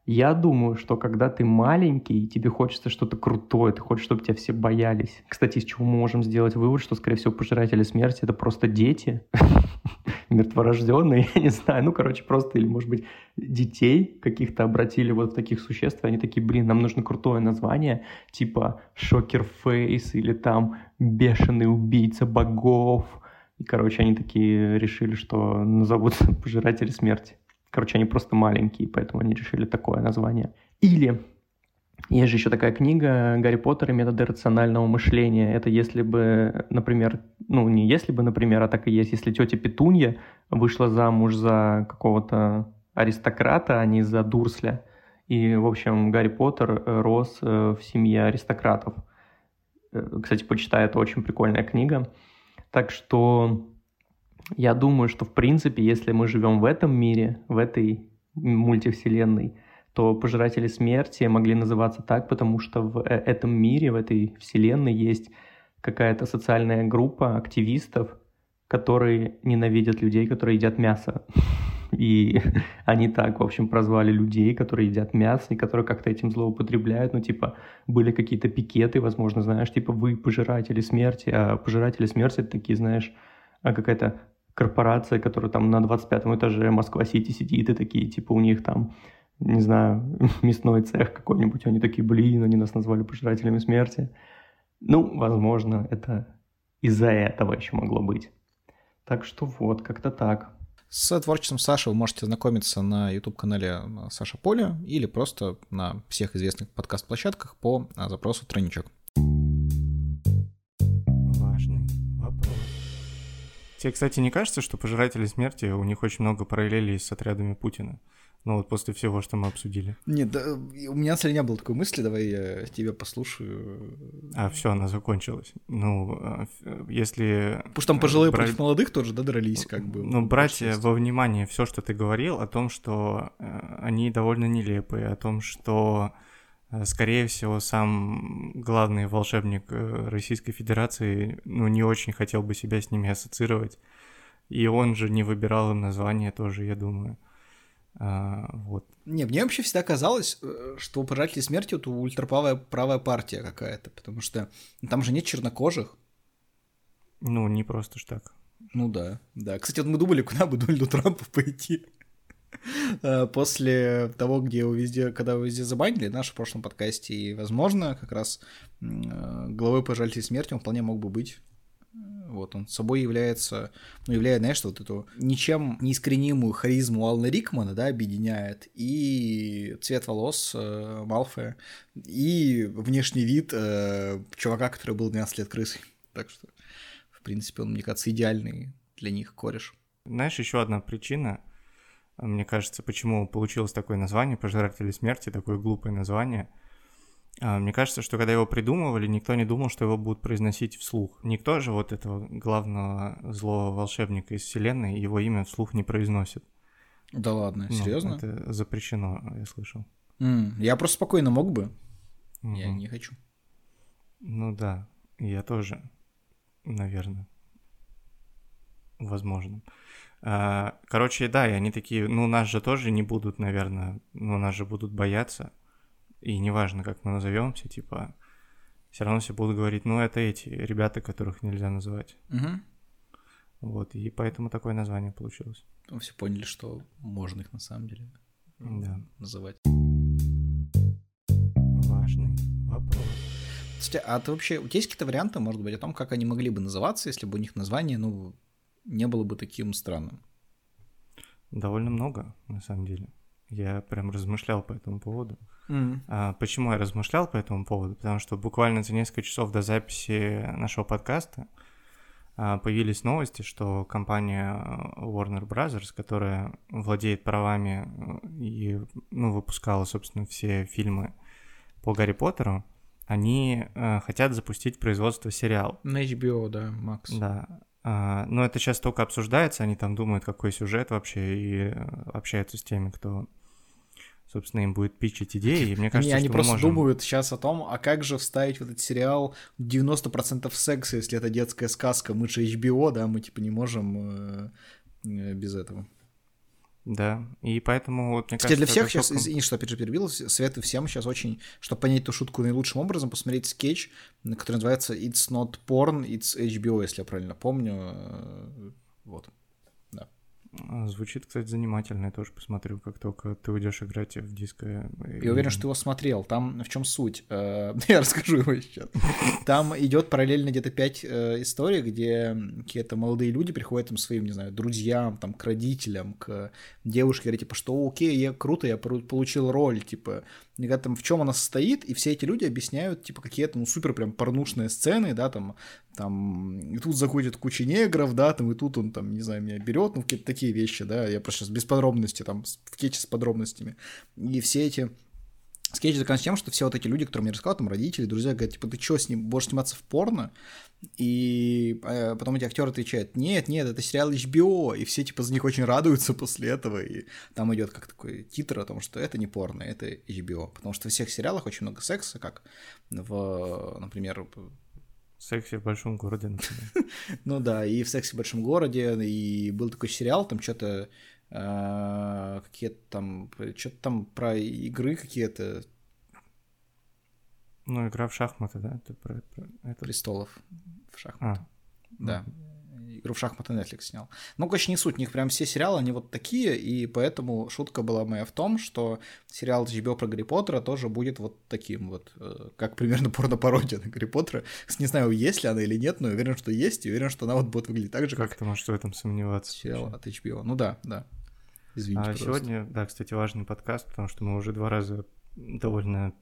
я думаю, что когда ты маленький, тебе хочется что-то крутое, ты хочешь, чтобы тебя все боялись. Кстати, из чего мы можем сделать вывод, что, скорее всего, пожиратели смерти — это просто дети, мертворожденные, я не знаю, ну, короче, просто, или, может быть, детей каких-то обратили вот в таких существ, и они такие, блин, нам нужно крутое название, типа Шокер Фейс или там Бешеный убийца богов. И, короче, они такие решили, что назовутся пожиратели смерти. Короче, они просто маленькие, поэтому они решили такое название. Или есть же еще такая книга «Гарри Поттер и методы рационального мышления». Это если бы, например, ну не если бы, например, а так и есть, если тетя Петунья вышла замуж за какого-то аристократа, а не за Дурсля. И, в общем, Гарри Поттер рос э, в семье аристократов. Э, кстати, почитай, это очень прикольная книга. Так что я думаю, что в принципе, если мы живем в этом мире, в этой мультивселенной, то пожиратели смерти могли называться так, потому что в э, этом мире, в этой вселенной есть какая-то социальная группа активистов, которые ненавидят людей, которые едят мясо. И они так, в общем, прозвали людей, которые едят мясо и которые как-то этим злоупотребляют. Ну, типа, были какие-то пикеты, возможно, знаешь, типа, вы пожиратели смерти, а пожиратели смерти это такие, знаешь, а какая-то корпорация, которая там на 25 этаже Москва-Сити сидит, и такие, типа, у них там, не знаю, мясной цех какой-нибудь, они такие, блин, они нас назвали пожирателями смерти. Ну, возможно, это из-за этого еще могло быть. Так что вот, как-то так. С творчеством Саши вы можете знакомиться на YouTube-канале Саша Поля или просто на всех известных подкаст-площадках по а, запросу «Тройничок». Тебе, кстати, не кажется, что пожиратели смерти, у них очень много параллелей с отрядами Путина? Ну вот после всего, что мы обсудили. Нет, да, у меня, кстати, не было такой мысли, давай я тебя послушаю. А, все, она закончилась. Ну, а, если... Потому что там пожилые Бра... против молодых тоже, да, дрались как бы. Ну, брать во внимание все, что ты говорил, о том, что э, они довольно нелепые, о том, что скорее всего, сам главный волшебник э, Российской Федерации, ну, не очень хотел бы себя с ними ассоциировать. И он же не выбирал им название тоже, я думаю. А, вот. Не, мне вообще всегда казалось, э, что пожиратели смерти это ультраправая правая партия какая-то, потому что там же нет чернокожих. Ну, не просто ж так. Ну да, да. Кстати, вот мы думали, куда бы Дональду Трампу пойти. Э, после того, где его везде, когда его везде забанили, наш в прошлом подкасте, и, возможно, как раз э, главой пожирателей смерти он вполне мог бы быть. Вот он собой является, ну, являет, знаешь, вот эту ничем неискоренимую харизму Алана Рикмана, да, объединяет, и цвет волос э, Малфоя, и внешний вид э, чувака, который был 12 лет крысой. Так что, в принципе, он, мне кажется, идеальный для них кореш. Знаешь, еще одна причина, мне кажется, почему получилось такое название «Пожиратели смерти», такое глупое название – а, мне кажется, что когда его придумывали, никто не думал, что его будут произносить вслух. Никто же вот этого главного злого волшебника из вселенной его имя вслух не произносит. Да ладно, серьезно? Ну, это запрещено, я слышал. Mm, я просто спокойно мог бы. Mm-hmm. Я не хочу. Ну да, я тоже, наверное. Возможно. А, короче, да, и они такие, ну, нас же тоже не будут, наверное, ну, нас же будут бояться. И неважно, как мы назовемся, типа, все равно все будут говорить, ну, это эти ребята, которых нельзя называть. Угу. Вот, и поэтому такое название получилось. Мы все поняли, что можно их на самом деле да. называть. Важный вопрос. Кстати, а ты вообще, у тебя есть какие-то варианты, может быть, о том, как они могли бы называться, если бы у них название, ну, не было бы таким странным? Довольно много, на самом деле. Я прям размышлял по этому поводу. Mm. А, почему я размышлял по этому поводу? Потому что буквально за несколько часов до записи нашего подкаста а, появились новости, что компания а, Warner Brothers, которая владеет правами э, и ну, выпускала, собственно, все фильмы по Гарри Поттеру, они э, хотят запустить производство сериал. На HBO, да, Макс. Да. А, но это сейчас только обсуждается, они там думают, какой сюжет вообще, и э, общаются с теми, кто собственно, им будет питчить идеи, и мне кажется, Не, они просто можем... думают сейчас о том, а как же вставить в этот сериал 90% секса, если это детская сказка, мы же HBO, да, мы типа не можем э, э, без этого. Да, и поэтому вот мне Кстати, кажется... для всех сейчас, только... извини, что опять же перебил, советую всем сейчас очень, чтобы понять эту шутку наилучшим образом, посмотреть скетч, который называется It's not porn, it's HBO, если я правильно помню. Э, вот. А, звучит, кстати, занимательно. Я тоже посмотрю, как только ты уйдешь играть в диско. Я уверен, что ты его смотрел. Там в чем суть? Э, я расскажу его сейчас. Там идет параллельно где-то пять э, историй, где какие-то молодые люди приходят там своим, не знаю, друзьям, там, к родителям, к девушке, говорят, типа, что окей, я круто, я получил роль, типа, и там в чем она состоит, и все эти люди объясняют, типа, какие-то, ну, супер прям порнушные сцены, да, там, там, и тут заходит куча негров, да, там, и тут он, там, не знаю, меня берет, ну, какие-то такие вещи, да, я просто сейчас без подробностей, там, в с подробностями, и все эти скетч заканчивается тем, что все вот эти люди, которые мне рассказали, там, родители, друзья, говорят, типа, ты что, с ним будешь сниматься в порно? И э, потом эти актеры отвечают, нет, нет, это сериал HBO, и все типа за них очень радуются после этого, и там идет как такой титр о том, что это не порно, это HBO, потому что в всех сериалах очень много секса, как в, например, сексе в большом городе, например. Ну да, и в сексе в большом городе, и был такой сериал, там что-то э, какие-то там, что-то там про игры какие-то. Ну, игра в шахматы, да? Ты про, про это... Престолов в шахматы. А, Да. Игру в шахматы Netflix снял. Ну, короче, не суть, у них прям все сериалы, они вот такие, и поэтому шутка была моя в том, что сериал HBO про Гарри Поттера тоже будет вот таким вот, э, как примерно порно-пародия на Гарри Поттера. Не знаю, есть ли она или нет, но уверен, что есть, и уверен, что она вот будет выглядеть так же, как, как ты можешь в этом сомневаться? сериал от HBO. Ну да, да. Извините, А пожалуйста. сегодня, да, кстати, важный подкаст, потому что мы уже два раза довольно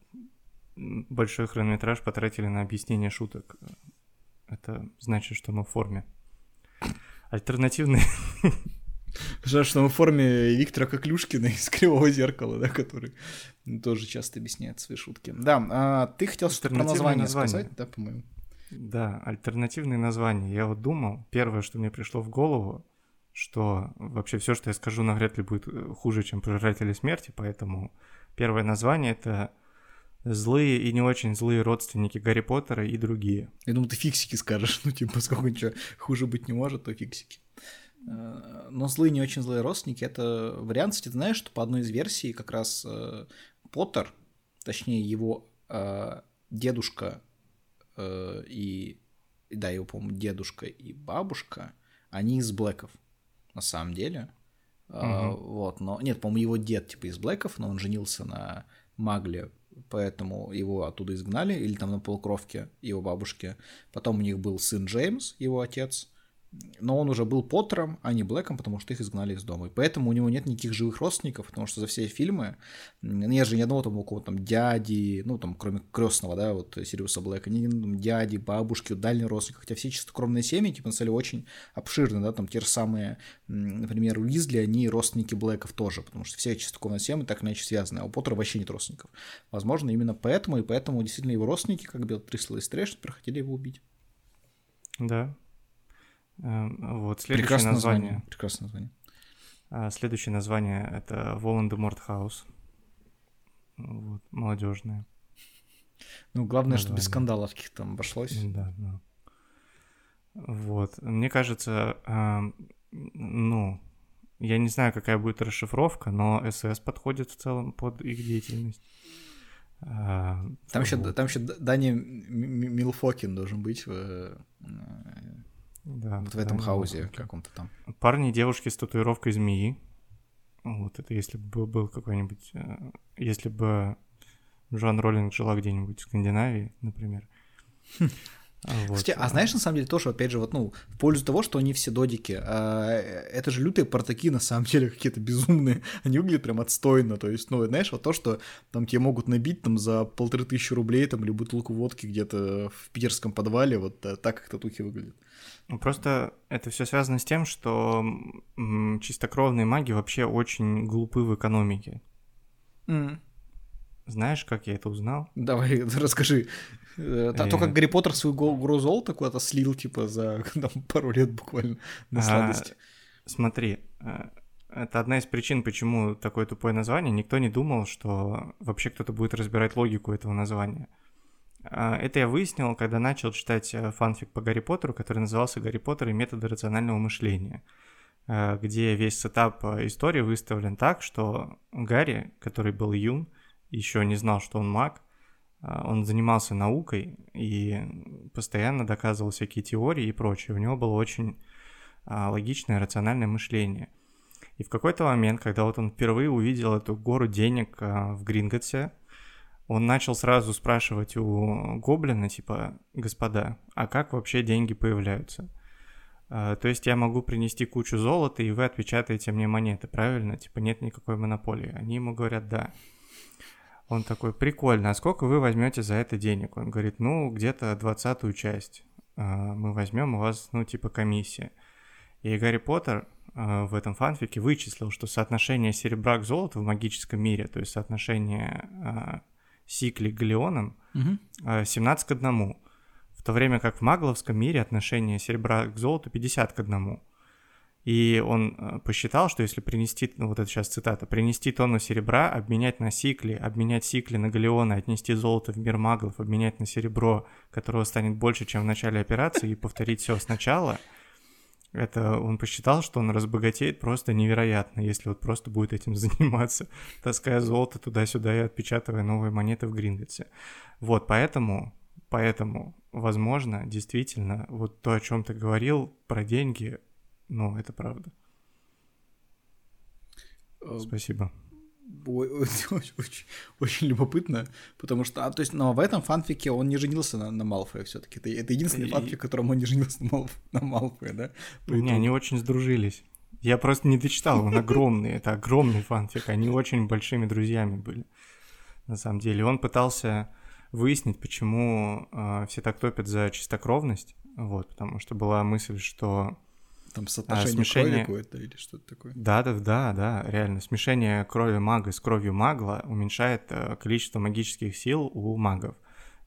большой хронометраж потратили на объяснение шуток. Это значит, что мы в форме. Альтернативный... Жаль, что мы в форме Виктора Коклюшкина из Кривого Зеркала, да, который тоже часто объясняет свои шутки. Да, а ты хотел что-то про название, название. сказать, да, по-моему? Да, альтернативные названия. Я вот думал, первое, что мне пришло в голову, что вообще все, что я скажу, навряд ли будет э, хуже, чем «Пожиратели смерти», поэтому первое название — это «Злые и не очень злые родственники Гарри Поттера и другие». Я думаю, ты фиксики скажешь, ну, типа, поскольку ничего хуже быть не может, то фиксики. Э, Но злые, не очень злые родственники — это вариант, кстати, ты знаешь, что по одной из версий как раз э, Поттер, точнее, его э, дедушка и, да, его, по-моему, дедушка и бабушка, они из Блэков, на самом деле. Мгм. Вот, но... Нет, по-моему, его дед, типа, из Блэков, но он женился на Магле, поэтому его оттуда изгнали, или там на полукровке его бабушки. Потом у них был сын Джеймс, его отец, но он уже был Поттером, а не Блэком, потому что их изгнали из дома. И поэтому у него нет никаких живых родственников, потому что за все фильмы нет же ни одного там у кого там дяди, ну там кроме крестного, да, вот Сириуса Блэка, ни там, дяди, бабушки, дальних родственников, хотя все чистокровные семьи, типа, на самом деле, очень обширны, да, там те же самые, например, Уизли, они родственники Блэков тоже, потому что все чистокровные семьи так или иначе связаны, а у Поттера вообще нет родственников. Возможно, именно поэтому, и поэтому действительно его родственники, как Белатрис Лестреш, проходили его убить. Да. Эм, Вот, следующее Прекрасное название. название. Прекрасное название. А, Следующее название — это Волан-де-Морт Хаус. Вот, молодежное. Ну, главное, что без Название. скандалов каких-то там обошлось. Да, да. Вот. Мне кажется, ам, ну, я не знаю, какая будет расшифровка, но СС подходит в целом под их деятельность. А, Там еще, вот, там еще Дани Милфокин должен быть в, э, да, вот в этом да, вот. каком-то там. Парни и девушки с татуировкой змеи. Вот это если бы был- какой-нибудь... э, Если бы Джоан Роллинг жила где-нибудь в Скандинавии, например. Вот, Кстати, а знаешь, на самом деле, тоже, опять же, вот, ну, в пользу того, что они все додики, а, это же лютые портаки, на самом деле, какие-то безумные, они выглядят прям отстойно, то есть, ну, знаешь, вот то, что там тебе могут набить там за полторы тысячи рублей, там, или бутылку водки где-то в питерском подвале, вот э, так, как татухи выглядят. Ну, Просто это все связано с тем, что чистокровные маги вообще очень глупы в экономике. Знаешь, как я это узнал? Давай, расскажи. Э, То, то, Э. как Гарри Поттер свою го- гору золота куда-то слил, типа, за пару лет буквально на А, сладости. Смотри, э, это одна из причин, почему такое тупое название. Никто не думал, что вообще кто-то будет разбирать логику этого названия. А, Это я выяснил, когда начал читать фанфик по Гарри Поттеру, который назывался «Гарри Поттер и методы рационального мышления», где весь setup истории выставлен так, что Гарри, который был юн, еще не знал, что он маг, а, он занимался наукой и постоянно доказывал всякие теории и прочее. У него было очень а, логичное, рациональное мышление. И в какой-то момент, когда вот он впервые увидел эту гору денег а, в Гринготсе, он начал сразу спрашивать у гоблина, типа, господа, а как вообще деньги появляются? То есть я могу принести кучу золота, и вы отпечатаете мне монеты, правильно? Типа нет никакой монополии. Они ему говорят, да. Он такой, прикольно, а сколько вы возьмете за это денег? Он говорит, ну, где-то двадцатую часть а, мы возьмем, у вас, ну, типа комиссия. И Гарри Поттер а, в этом фанфике вычислил, что соотношение серебра к золоту в магическом мире, то есть соотношение а, сикли к галеонам, Мгм. а, 17 к 1. В то время как в магловском мире отношение серебра к золоту 50 к 1. И он э, посчитал, что если принести, ну вот это сейчас цитата, принести тонну серебра, обменять на сикли, обменять сикли на галеоны, отнести золото в мир маглов, обменять на серебро, которого станет больше, чем в начале операции, и повторить все сначала, это он посчитал, что он разбогатеет просто невероятно, если вот просто будет этим заниматься, таская золото туда-сюда и отпечатывая новые монеты в Гринвиче. Вот, поэтому, поэтому, возможно, действительно, вот то, о чем ты говорил про деньги, ну, это правда. Э, Спасибо. Очень, очень, очень любопытно, потому что, а, то есть, но в этом фанфике он не женился на, на Малфое все-таки. Это, это единственный и... фанфик, в котором он не женился на, Малф, на Малфое, да? Не, они очень сдружились. Я просто не дочитал, он огромный, это огромный фанфик, они очень большими друзьями были, на самом деле. Он пытался выяснить, почему э, все так топят за чистокровность, вот, потому что была мысль, что там соотношение а, смешение... крови какое-то или что-то такое. Да, да, да, да, реально. Смешение крови мага с кровью магла уменьшает э, количество магических сил у магов.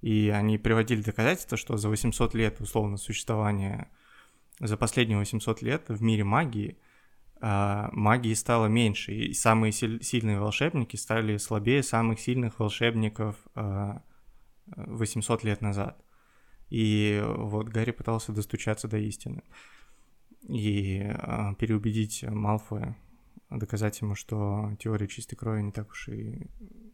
И они приводили доказательства, что за 800 лет условно существования, за последние 800 лет в мире магии э, магии стало меньше, и самые сильные волшебники стали слабее самых сильных волшебников 800 э, лет назад. И вот Гарри пытался достучаться до истины и э, переубедить Малфоя, доказать ему, что теория чистой крови не так уж и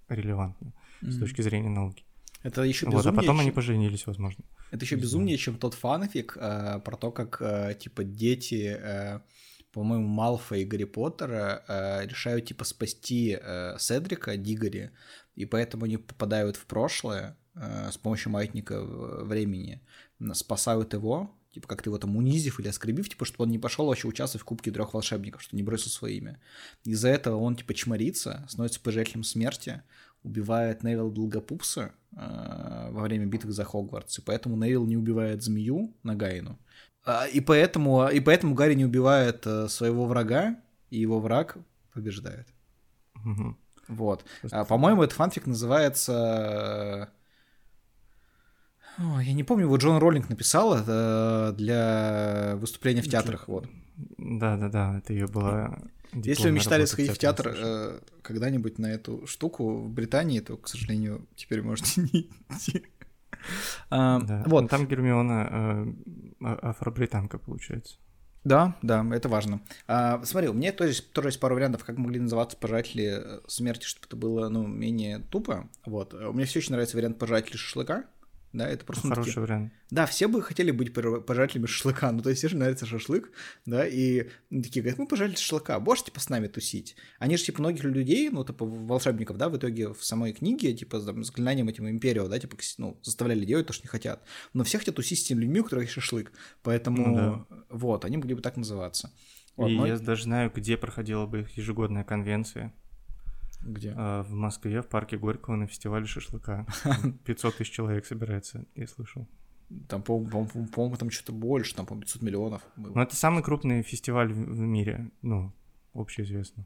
релевантна mm-hmm. с точки зрения науки. Это еще безумнее, вот, а потом чем... они поженились, возможно. Это еще безумнее, чем тот фанфик э, про то, как э, типа дети, э, по-моему, Малфа и Гарри Поттера э, решают типа спасти э, Седрика Дигори, и поэтому они попадают в прошлое э, с помощью маятника времени, спасают его, типа как-то его там унизив или оскорбив, типа, чтобы он не пошел вообще участвовать в Кубке трех волшебников, что не бросил свое имя. Из-за этого он типа чморится, становится пожирателем смерти, убивает Невил Долгопупса э, во время битвы за Хогвартс, и поэтому Невил не убивает змею Нагаину. А, и поэтому, и поэтому Гарри не убивает э, своего врага, и его враг побеждает. Угу. Вот. А, по-моему, этот фанфик называется о, я не помню, вот Джон Роллинг написал это для выступления в театрах, вот. Да-да-да, это ее была... Если вы мечтали сходить в театр э, когда-нибудь на эту штуку в Британии, то, к сожалению, теперь можете не идти. А, да. Вот. Ну, там Гермиона э, а, афробританка, получается. Да, да, это важно. А, смотри, у меня тоже, тоже есть пару вариантов, как могли называться пожиратели э, смерти, чтобы это было ну, менее тупо. Вот. У меня все очень нравится вариант пожиратели шашлыка. Да, это просто... Хороший такие... вариант. Да, все бы хотели быть пожирателями шашлыка, ну то есть все же нравится шашлык, да, и такие говорят, мы пожиратель шашлыка, можете типа с нами тусить? Они же типа многих людей, ну типа волшебников, да, в итоге в самой книге, типа с заклинанием этим империо, да, типа, ну, заставляли делать то, что не хотят. Но все хотят тусить с теми людьми, у которых есть шашлык, поэтому ну, да. вот, они могли бы так называться. Вот, и но... я даже знаю, где проходила бы их ежегодная конвенция. Где? А, в Москве, в парке Горького на фестивале шашлыка. 500 тысяч человек собирается, я слышал. Там, по-моему, по по там что-то больше, там, по 500 миллионов было. Ну, это самый крупный фестиваль в, в мире, ну, общеизвестно.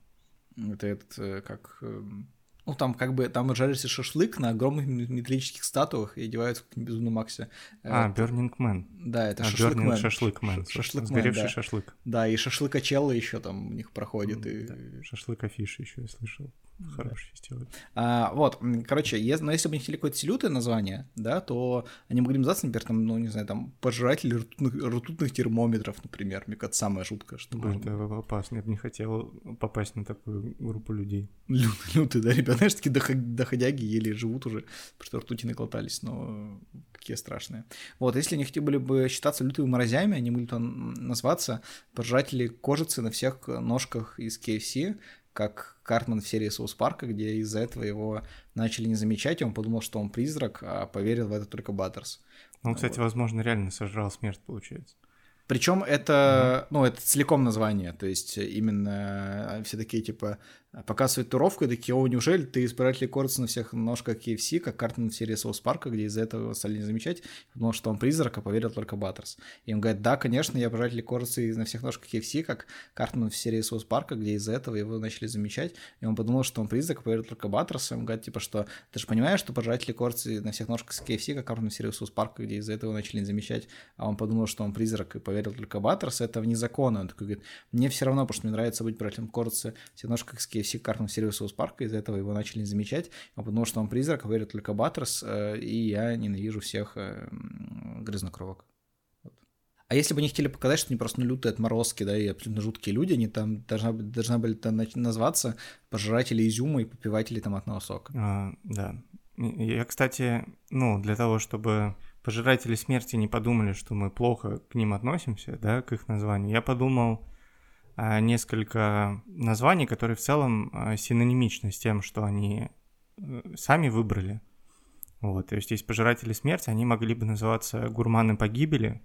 Это этот, э, как эм, ну, там как бы, там жарится шашлык на огромных металлических статуях и одеваются как безумно Максе. А, Burning Man. Да, это а, шашлык Burning шашлык Man. Шашлык Сгоревший да. шашлык. Да, и шашлыкачелло еще там у них проходит. И... Да, шашлык афиши еще я слышал. Хороший фестиваль. А, вот, короче, если, но если бы они хотели какое-то селютое название, да, то они могли бы называться, например, там, ну, не знаю, там, пожиратели ртутных, ртутных термометров, например. Мне кажется, самое жуткое, что можно. Это опасно. Я бы не хотел попасть на такую группу людей. Лютые, лютые да, ребята, знаешь, такие доходяги еле живут уже, потому что ртути наклотались, но какие страшные. Вот, если они хотели бы считаться лютыми морозями, они могли бы назваться пожиратели кожицы на всех ножках из KFC, как Картман в серии Соус Парка, где из-за этого его начали не замечать, и он подумал, что он призрак, а поверил в это только Баттерс. Он, кстати, вот. возможно, реально сожрал смерть, получается. Причем это, mm-hmm. ну, это целиком название, то есть именно все такие, типа, показывают туровку и такие, о, неужели ты избиратель коротко на всех ножках KFC, как Картман в серии Соус Парка, где из-за этого стали не замечать, потому что он призрак, а поверил только Баттерс. И он говорит, да, конечно, я избиратель коротко на всех ножках KFC, как Картман в серии Соус Парка, где из-за этого его начали замечать, и он подумал, что он призрак, а поверил только Баттерс, и он говорит, типа, что ты же понимаешь, что пожиратели коротко на всех ножках KFC, как Картман в серии Соус Парка, где из-за этого начали не замечать, а он подумал, что он призрак, и поверил только Баттерс, это вне закона. Он такой говорит, мне все равно, потому что мне нравится быть брателем Корца, все KFC картным сервису парка, из-за этого его начали замечать, потому что он призрак, верит только Баттерс, э, и я ненавижу всех э, грязнокровок. А если бы они хотели показать, что они просто ну, лютые отморозки, да, и абсолютно жуткие люди, они там должна, должна были там назваться пожиратели изюма и попиватели томатного сока. А, да. Я, кстати, ну, для того, чтобы пожиратели смерти не подумали, что мы плохо к ним относимся, да, к их названию, я подумал несколько названий, которые в целом а, синонимичны с тем, что они э, сами выбрали. Вот, то есть есть пожиратели смерти, они могли бы называться гурманы погибели,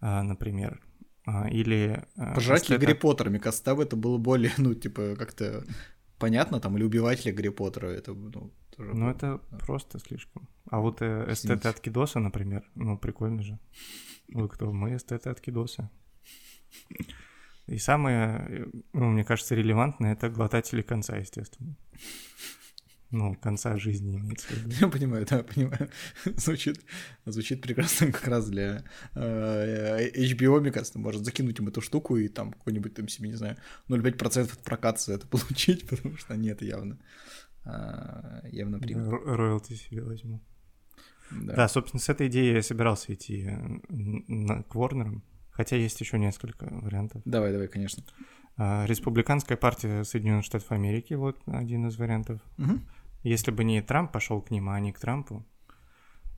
а, например, а, или... А, пожиратели это... Гарри Поттера, мне кажется, там это было более, ну, типа, как-то понятно, там, или убиватели Гарри Поттера, это, ну, тоже Ну, это да. просто слишком. А вот э, эстеты от Кидоса, например, ну, прикольно же. Вы кто? Мы эстеты от Кидоса. И самое, э, ну, мне кажется, релевантное — это глотатели конца, естественно. Ну, конца жизни имеется в виду. Я понимаю, да, понимаю. Звучит, звучит прекрасно как раз для э, HBO, мне кажется, может закинуть им эту штуку и там какой-нибудь там себе, не знаю, 0,5% от проката за это получить, потому что нет, явно. Э, явно примут. Роялти себе возьму. Да. да, собственно, с этой идеей я собирался идти э, на, к Ворнерам, хотя есть еще несколько вариантов. Давай, давай, конечно. А, Республиканская партия Соединенных Штатов Америки, вот один из вариантов. Угу. Если бы не Трамп пошел к ним, а они к Трампу,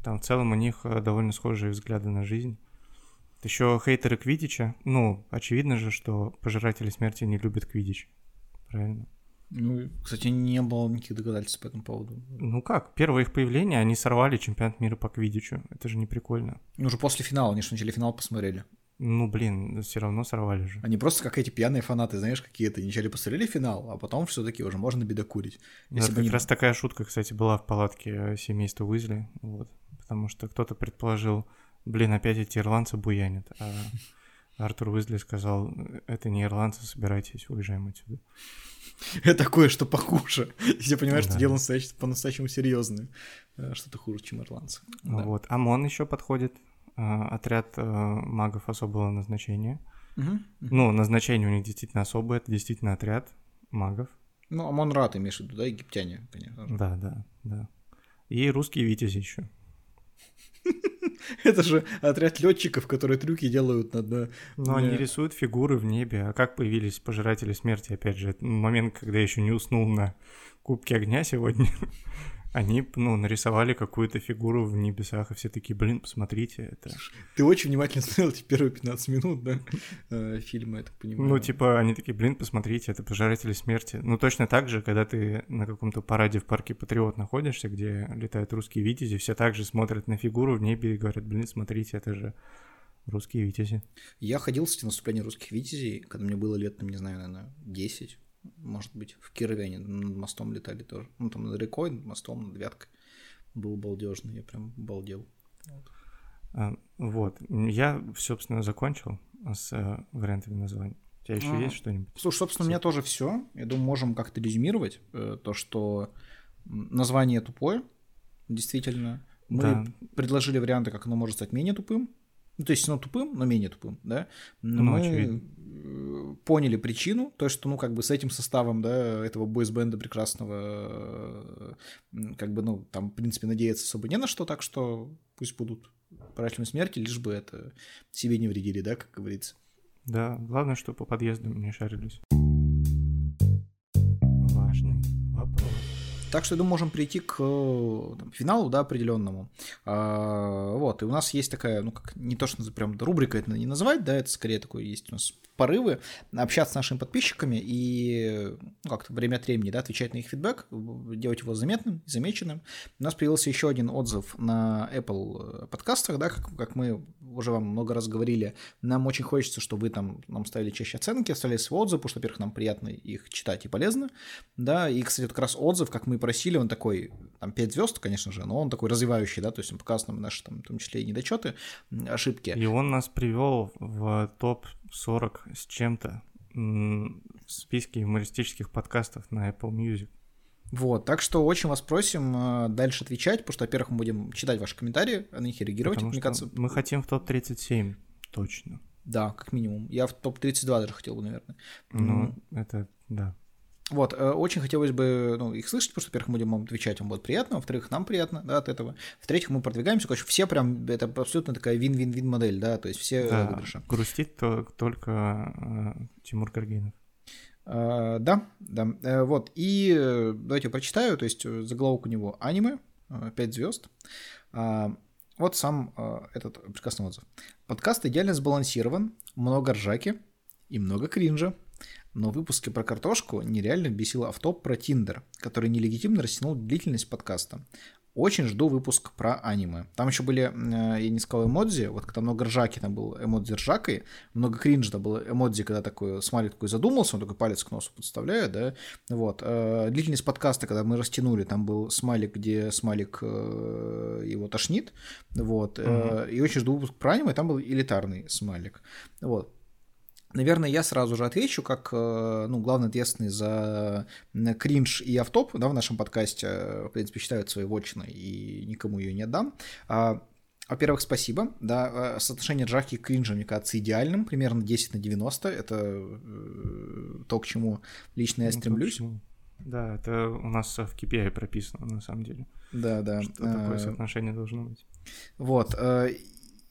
там в целом у них э, довольно схожие взгляды на жизнь. Еще хейтеры Квидича. Ну, очевидно же, что пожиратели смерти не любят Квидич. Правильно? Ну, кстати, не было никаких доказательств по этому поводу. Ну как, первое их появление, они сорвали чемпионат мира по Квидичу. Это же не прикольно. Ну, уже после финала, они же начали финал посмотрели. Ну, блин, все равно сорвали же. Они просто как эти пьяные фанаты, знаешь, какие-то. Вначале посмотрели финал, а потом все таки уже можно бедокурить. Ну, это как они... раз такая шутка, кстати, была в палатке э, семейства Уизли. Вот. Потому что кто-то предположил, блин, опять эти ирландцы буянят. А Артур Уизли сказал, это не ирландцы, собирайтесь, уезжаем отсюда. Это кое-что похуже. Если понимаешь, да. что дело по-настоящему серьезное. Э, что-то хуже, чем ирландцы. Вот. ОМОН еще подходит отряд э, магов особого назначения. Угу. Ну, назначение у них действительно особое, это действительно отряд магов. Ну, Амон-Рат имеешь в виду, да, египтяне, конечно же. Да, да, да. И русские витязи еще. Это же отряд летчиков, которые трюки делают над... Ну, они рисуют фигуры в небе. А как появились пожиратели смерти, опять же? Момент, когда я еще не уснул на Кубке огня сегодня. они, ну, нарисовали какую-то фигуру в небесах, и все такие, блин, посмотрите, это... Ты очень внимательно смотрел эти первые 15 минут, да, э, фильма, я так понимаю. Ну, типа, они такие, блин, посмотрите, это пожиратели смерти. Ну, точно так же, когда ты на каком-то параде в парке Патриот находишься, где летают русские витязи, все также смотрят на фигуру в небе и говорят, блин, смотрите, это же русские витязи. Я ходил, кстати, на наступление русских витязей, когда мне было лет, не знаю, наверное, 10, может быть, в Кирове над мостом летали тоже. Ну, там над рекой, над мостом, над Вяткой. Был балдежный, я прям балдел. Вот. А, вот. Я, собственно, закончил с а, вариантами названий. У тебя еще а, есть что-нибудь? Слушай, собственно, у меня тоже все. Я думаю, можем как-то резюмировать э, то, что название тупое, действительно. Мы да. предложили варианты, как оно может стать менее тупым. Ну, то есть оно тупым, но менее тупым, да. Ну, мы очевидно. Э, поняли причину, то, есть, что, ну, как бы с этим составом, да, этого бойсбенда прекрасного, э, как бы, ну, там, в принципе, надеяться особо не на что, так что пусть будут правильной смерти, лишь бы это себе не вредили, да, как говорится. Да, главное, что по подъездам не шарились. Так что, я думаю, можем прийти к там, финалу, да, определенному. А, вот, и у нас есть такая, ну, как не то, что прям рубрика это не называть, да, это скорее такой есть у нас порывы общаться с нашими подписчиками и ну, как-то время от времени да, отвечать на их фидбэк, делать его заметным, замеченным. У нас появился еще один отзыв на Apple подкастах, да, как, как мы уже вам много раз говорили, нам очень хочется, чтобы вы там нам ставили чаще оценки, оставляли свой отзыв, потому что, во-первых, нам приятно их читать и полезно, да, и, кстати, вот как раз отзыв, как мы просили, он такой, там, 5 звезд, конечно же, но он такой развивающий, да, то есть он показывает нам наши, там, в том числе и недочеты, ошибки. И он нас привел в топ 40 с чем-то в списке юмористических подкастов на Apple Music. Вот, так что очень вас просим э, дальше отвечать, потому что, во-первых, мы будем читать ваши комментарии, на них реагировать. Потому что мы хотим в топ-37. точно. Да, как минимум. Я в топ-32 даже хотел бы, наверное. Ну, это, да. Вот, э, очень хотелось бы ну, их слышать, потому что, во-первых, мы будем вам отвечать, вам будет приятно, во-вторых, нам приятно да, от этого, в-третьих, мы продвигаемся, короче, все прям, это абсолютно такая вин-вин-вин модель, да, то есть все Да, выигрыши. грустит то, только э, Тимур Каргинов. А, да, да, Э, вот, и э, давайте я прочитаю, то есть э, заголовок у него аниме, 5 звезд. Вот сам э, этот прекрасный отзыв. Подкаст идеально сбалансирован, много ржаки и много кринжа. Но в выпуске про картошку нереально бесил автоп про Тиндер, который нелегитимно растянул длительность подкаста. Очень жду выпуск про аниме. Там еще были, э, я не сказал эмодзи, вот когда много ржаки, там был эмодзи ржакой, много кринжа, там был эмодзи, когда такой смайлик такой задумался, он такой палец к носу подставляет, да, вот. Э, Длительность подкаста, когда мы растянули, там был смайлик, где смайлик э, его тошнит, вот, Э, и очень жду выпуск про аниме, там был элитарный смайлик, вот. Наверное, я сразу же отвечу, как э, ну, главный ответственный за м, кринж и автоп да, в нашем подкасте, э, в принципе, считают своей вотчиной и никому ее не отдам. А, Во-первых, спасибо. Да, э, соотношение ржаки и кринжа, мне кажется, идеальным, примерно 10 на 90. Это э, то, к чему лично я Ну, стремлюсь. Да, это у нас в KPI прописано, на самом деле. Да, да. Что такое Э, соотношение должно быть. Вот.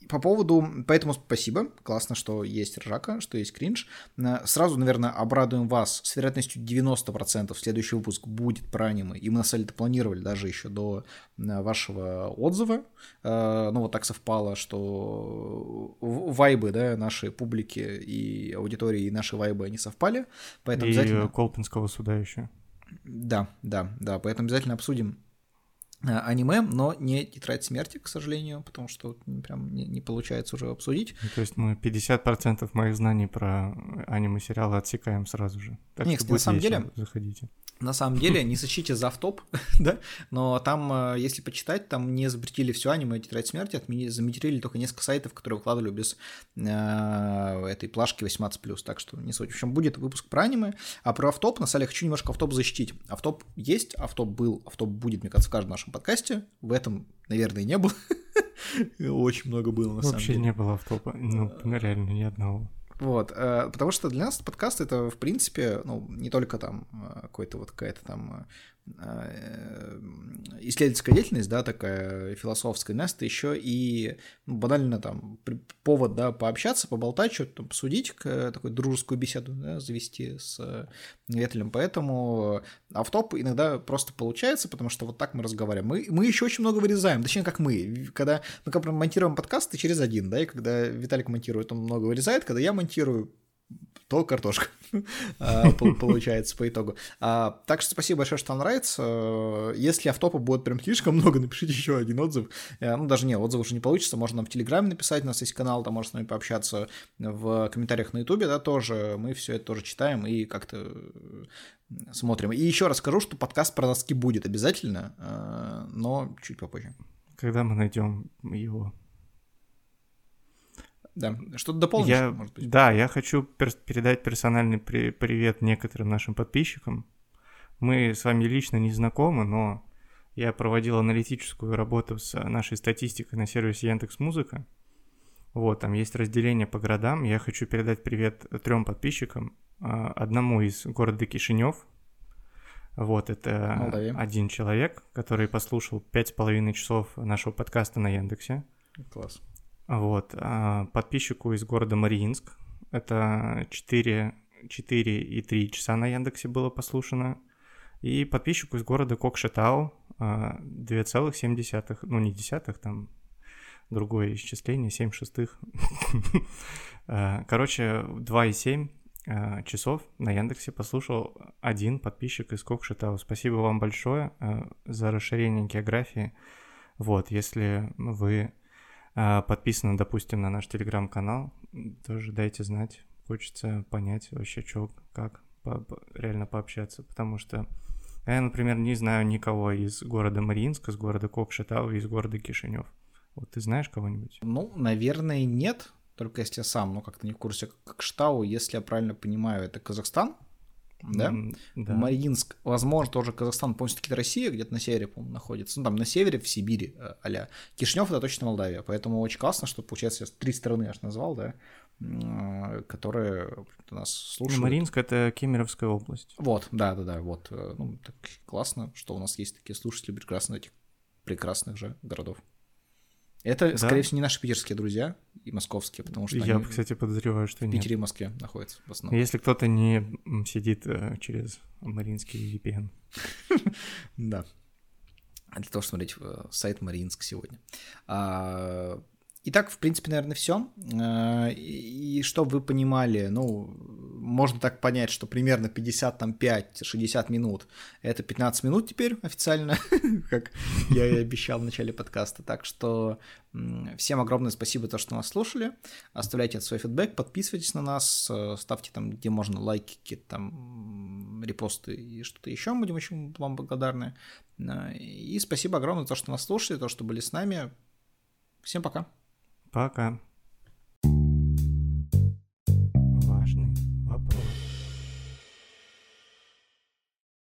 По поводу... Поэтому спасибо. Классно, что есть ржака, что есть кринж. Э, Сразу, наверное, обрадуем вас. С вероятностью 90% следующий выпуск будет про аниме. И мы на самом деле это планировали даже еще до э, вашего отзыва. Э, Ну, вот так совпало, что вайбы, да, нашей публики и аудитории, и наши вайбы, они совпали. Поэтому И обязательно... Колпинского суда еще. Да, да, да, поэтому обязательно обсудим аниме, но не «Тетрадь смерти», к сожалению, потому что прям не, не получается уже обсудить. Ну, То есть мы 50% моих знаний про аниме-сериалы отсекаем сразу же. Так Не, что кстати, на самом деле- Заходите. На самом деле, не сочите за автоп, да, но там, э, если почитать, там не запретили все аниме «Тетрадь смерти», отменили, заматерили только несколько сайтов, которые выкладывали без э, этой плашки 18+, так что не суть. В общем, будет выпуск про аниме, а про автоп, на самом деле, хочу немножко автоп защитить. Автоп есть, автоп был, автоп будет, мне кажется, в каждом нашем подкасте, в этом, наверное, не было. Очень много было, на самом Вообще деле. не было автопа. Ну, реально, ни одного. Вот, э, потому что для нас подкаст это, в принципе, ну, не только там э, какой-то вот какая-то там э, исследовательская деятельность, да, такая философская, это еще и ну, банально там повод, да, пообщаться, поболтать, что-то там посудить, такую дружескую беседу, да, завести с э, Ветелем, поэтому автоп иногда просто получается, потому что вот так мы разговариваем. Мы, мы еще очень много вырезаем, точнее, как мы, когда мы как монтируем подкасты через один, да, и когда Виталик монтирует, он много вырезает, когда я монтирую, то картошка а, пол- получается по итогу. А, Так что спасибо большое, что вам нравится. Если автопа будет прям слишком много, напишите еще один отзыв. Э, Ну, даже не, отзыв уже не получится, можно нам в Телеграме написать, у нас есть канал, там можно с нами пообщаться в комментариях на Ютубе, да, тоже. Мы все это тоже читаем и как-то э, смотрим. И еще раз скажу, что подкаст про носки будет обязательно, э, но чуть попозже. Когда мы найдем его? Да, что-то дополнишь, Я, может быть? да, я хочу пер- передать персональный при- привет некоторым нашим подписчикам. Мы с вами лично не знакомы, но я проводил аналитическую работу с нашей статистикой на сервисе Яндекс Музыка. Вот, там есть разделение по городам. Я хочу передать привет трем подписчикам. А, Одному из города Кишинев. Вот, это Молдавия. один человек, который послушал пять с половиной часов нашего подкаста на Яндексе. Класс. Вот, а, подписчику из города Мариинск, это 4, 4 и 3 часа на Яндексе было послушано, и подписчику из города Кокшетау а, 2,7, ну не десятых, там другое исчисление, 7 шестых. А, Короче, 2,7 а, часов на Яндексе послушал один подписчик из Кокшетау. Спасибо вам большое а, за расширение географии. Вот, если вы а, подписаны, допустим, на наш телеграм-канал, тоже дайте знать. Хочется понять вообще, что, как, по- реально пообщаться. Потому что я, например, не знаю никого из города Мариинска, из города Кокшетау, из города Кишинев. Вот ты знаешь кого-нибудь? Ну, наверное, нет. Только если я сам, ну, как-то не в курсе, как Штау, если я правильно понимаю, это Казахстан. Да? да. Мариинск, возможно, тоже Казахстан, полностью таки Россия, где-то на севере, по-моему, находится. Ну, там на севере, в Сибири, а Кишнев это точно Молдавия, поэтому очень классно, что, получается, я три страны аж назвал, да, которые нас слушают. Мариинск — это Кемеровская область. Вот, да-да-да, вот. Э, ну, так классно, что у нас есть такие слушатели прекрасных этих прекрасных же городов. Это, да? скорее всего, не наши питерские друзья и московские, потому что Я, они кстати, подозреваю, что в Питере нет. и Москве находятся в основном. Если кто-то не сидит э, через Маринский VPN. Да. Для того, чтобы смотреть э, сайт Маринск сегодня. А, Итак, в принципе, наверное, все. Э, и чтобы вы понимали, ну, можно так понять, что примерно 55-60 минут — это 15 минут теперь официально, как я и обещал в начале подкаста. Так что всем огромное спасибо, то, что нас слушали. Оставляйте свой фидбэк, подписывайтесь на нас, э, ставьте там, где можно, лайки, какие-то там репосты и что-то еще. Будем очень вам благодарны. Э, и спасибо огромное за то, что нас слушали, то, что были с нами. Всем пока. Пока.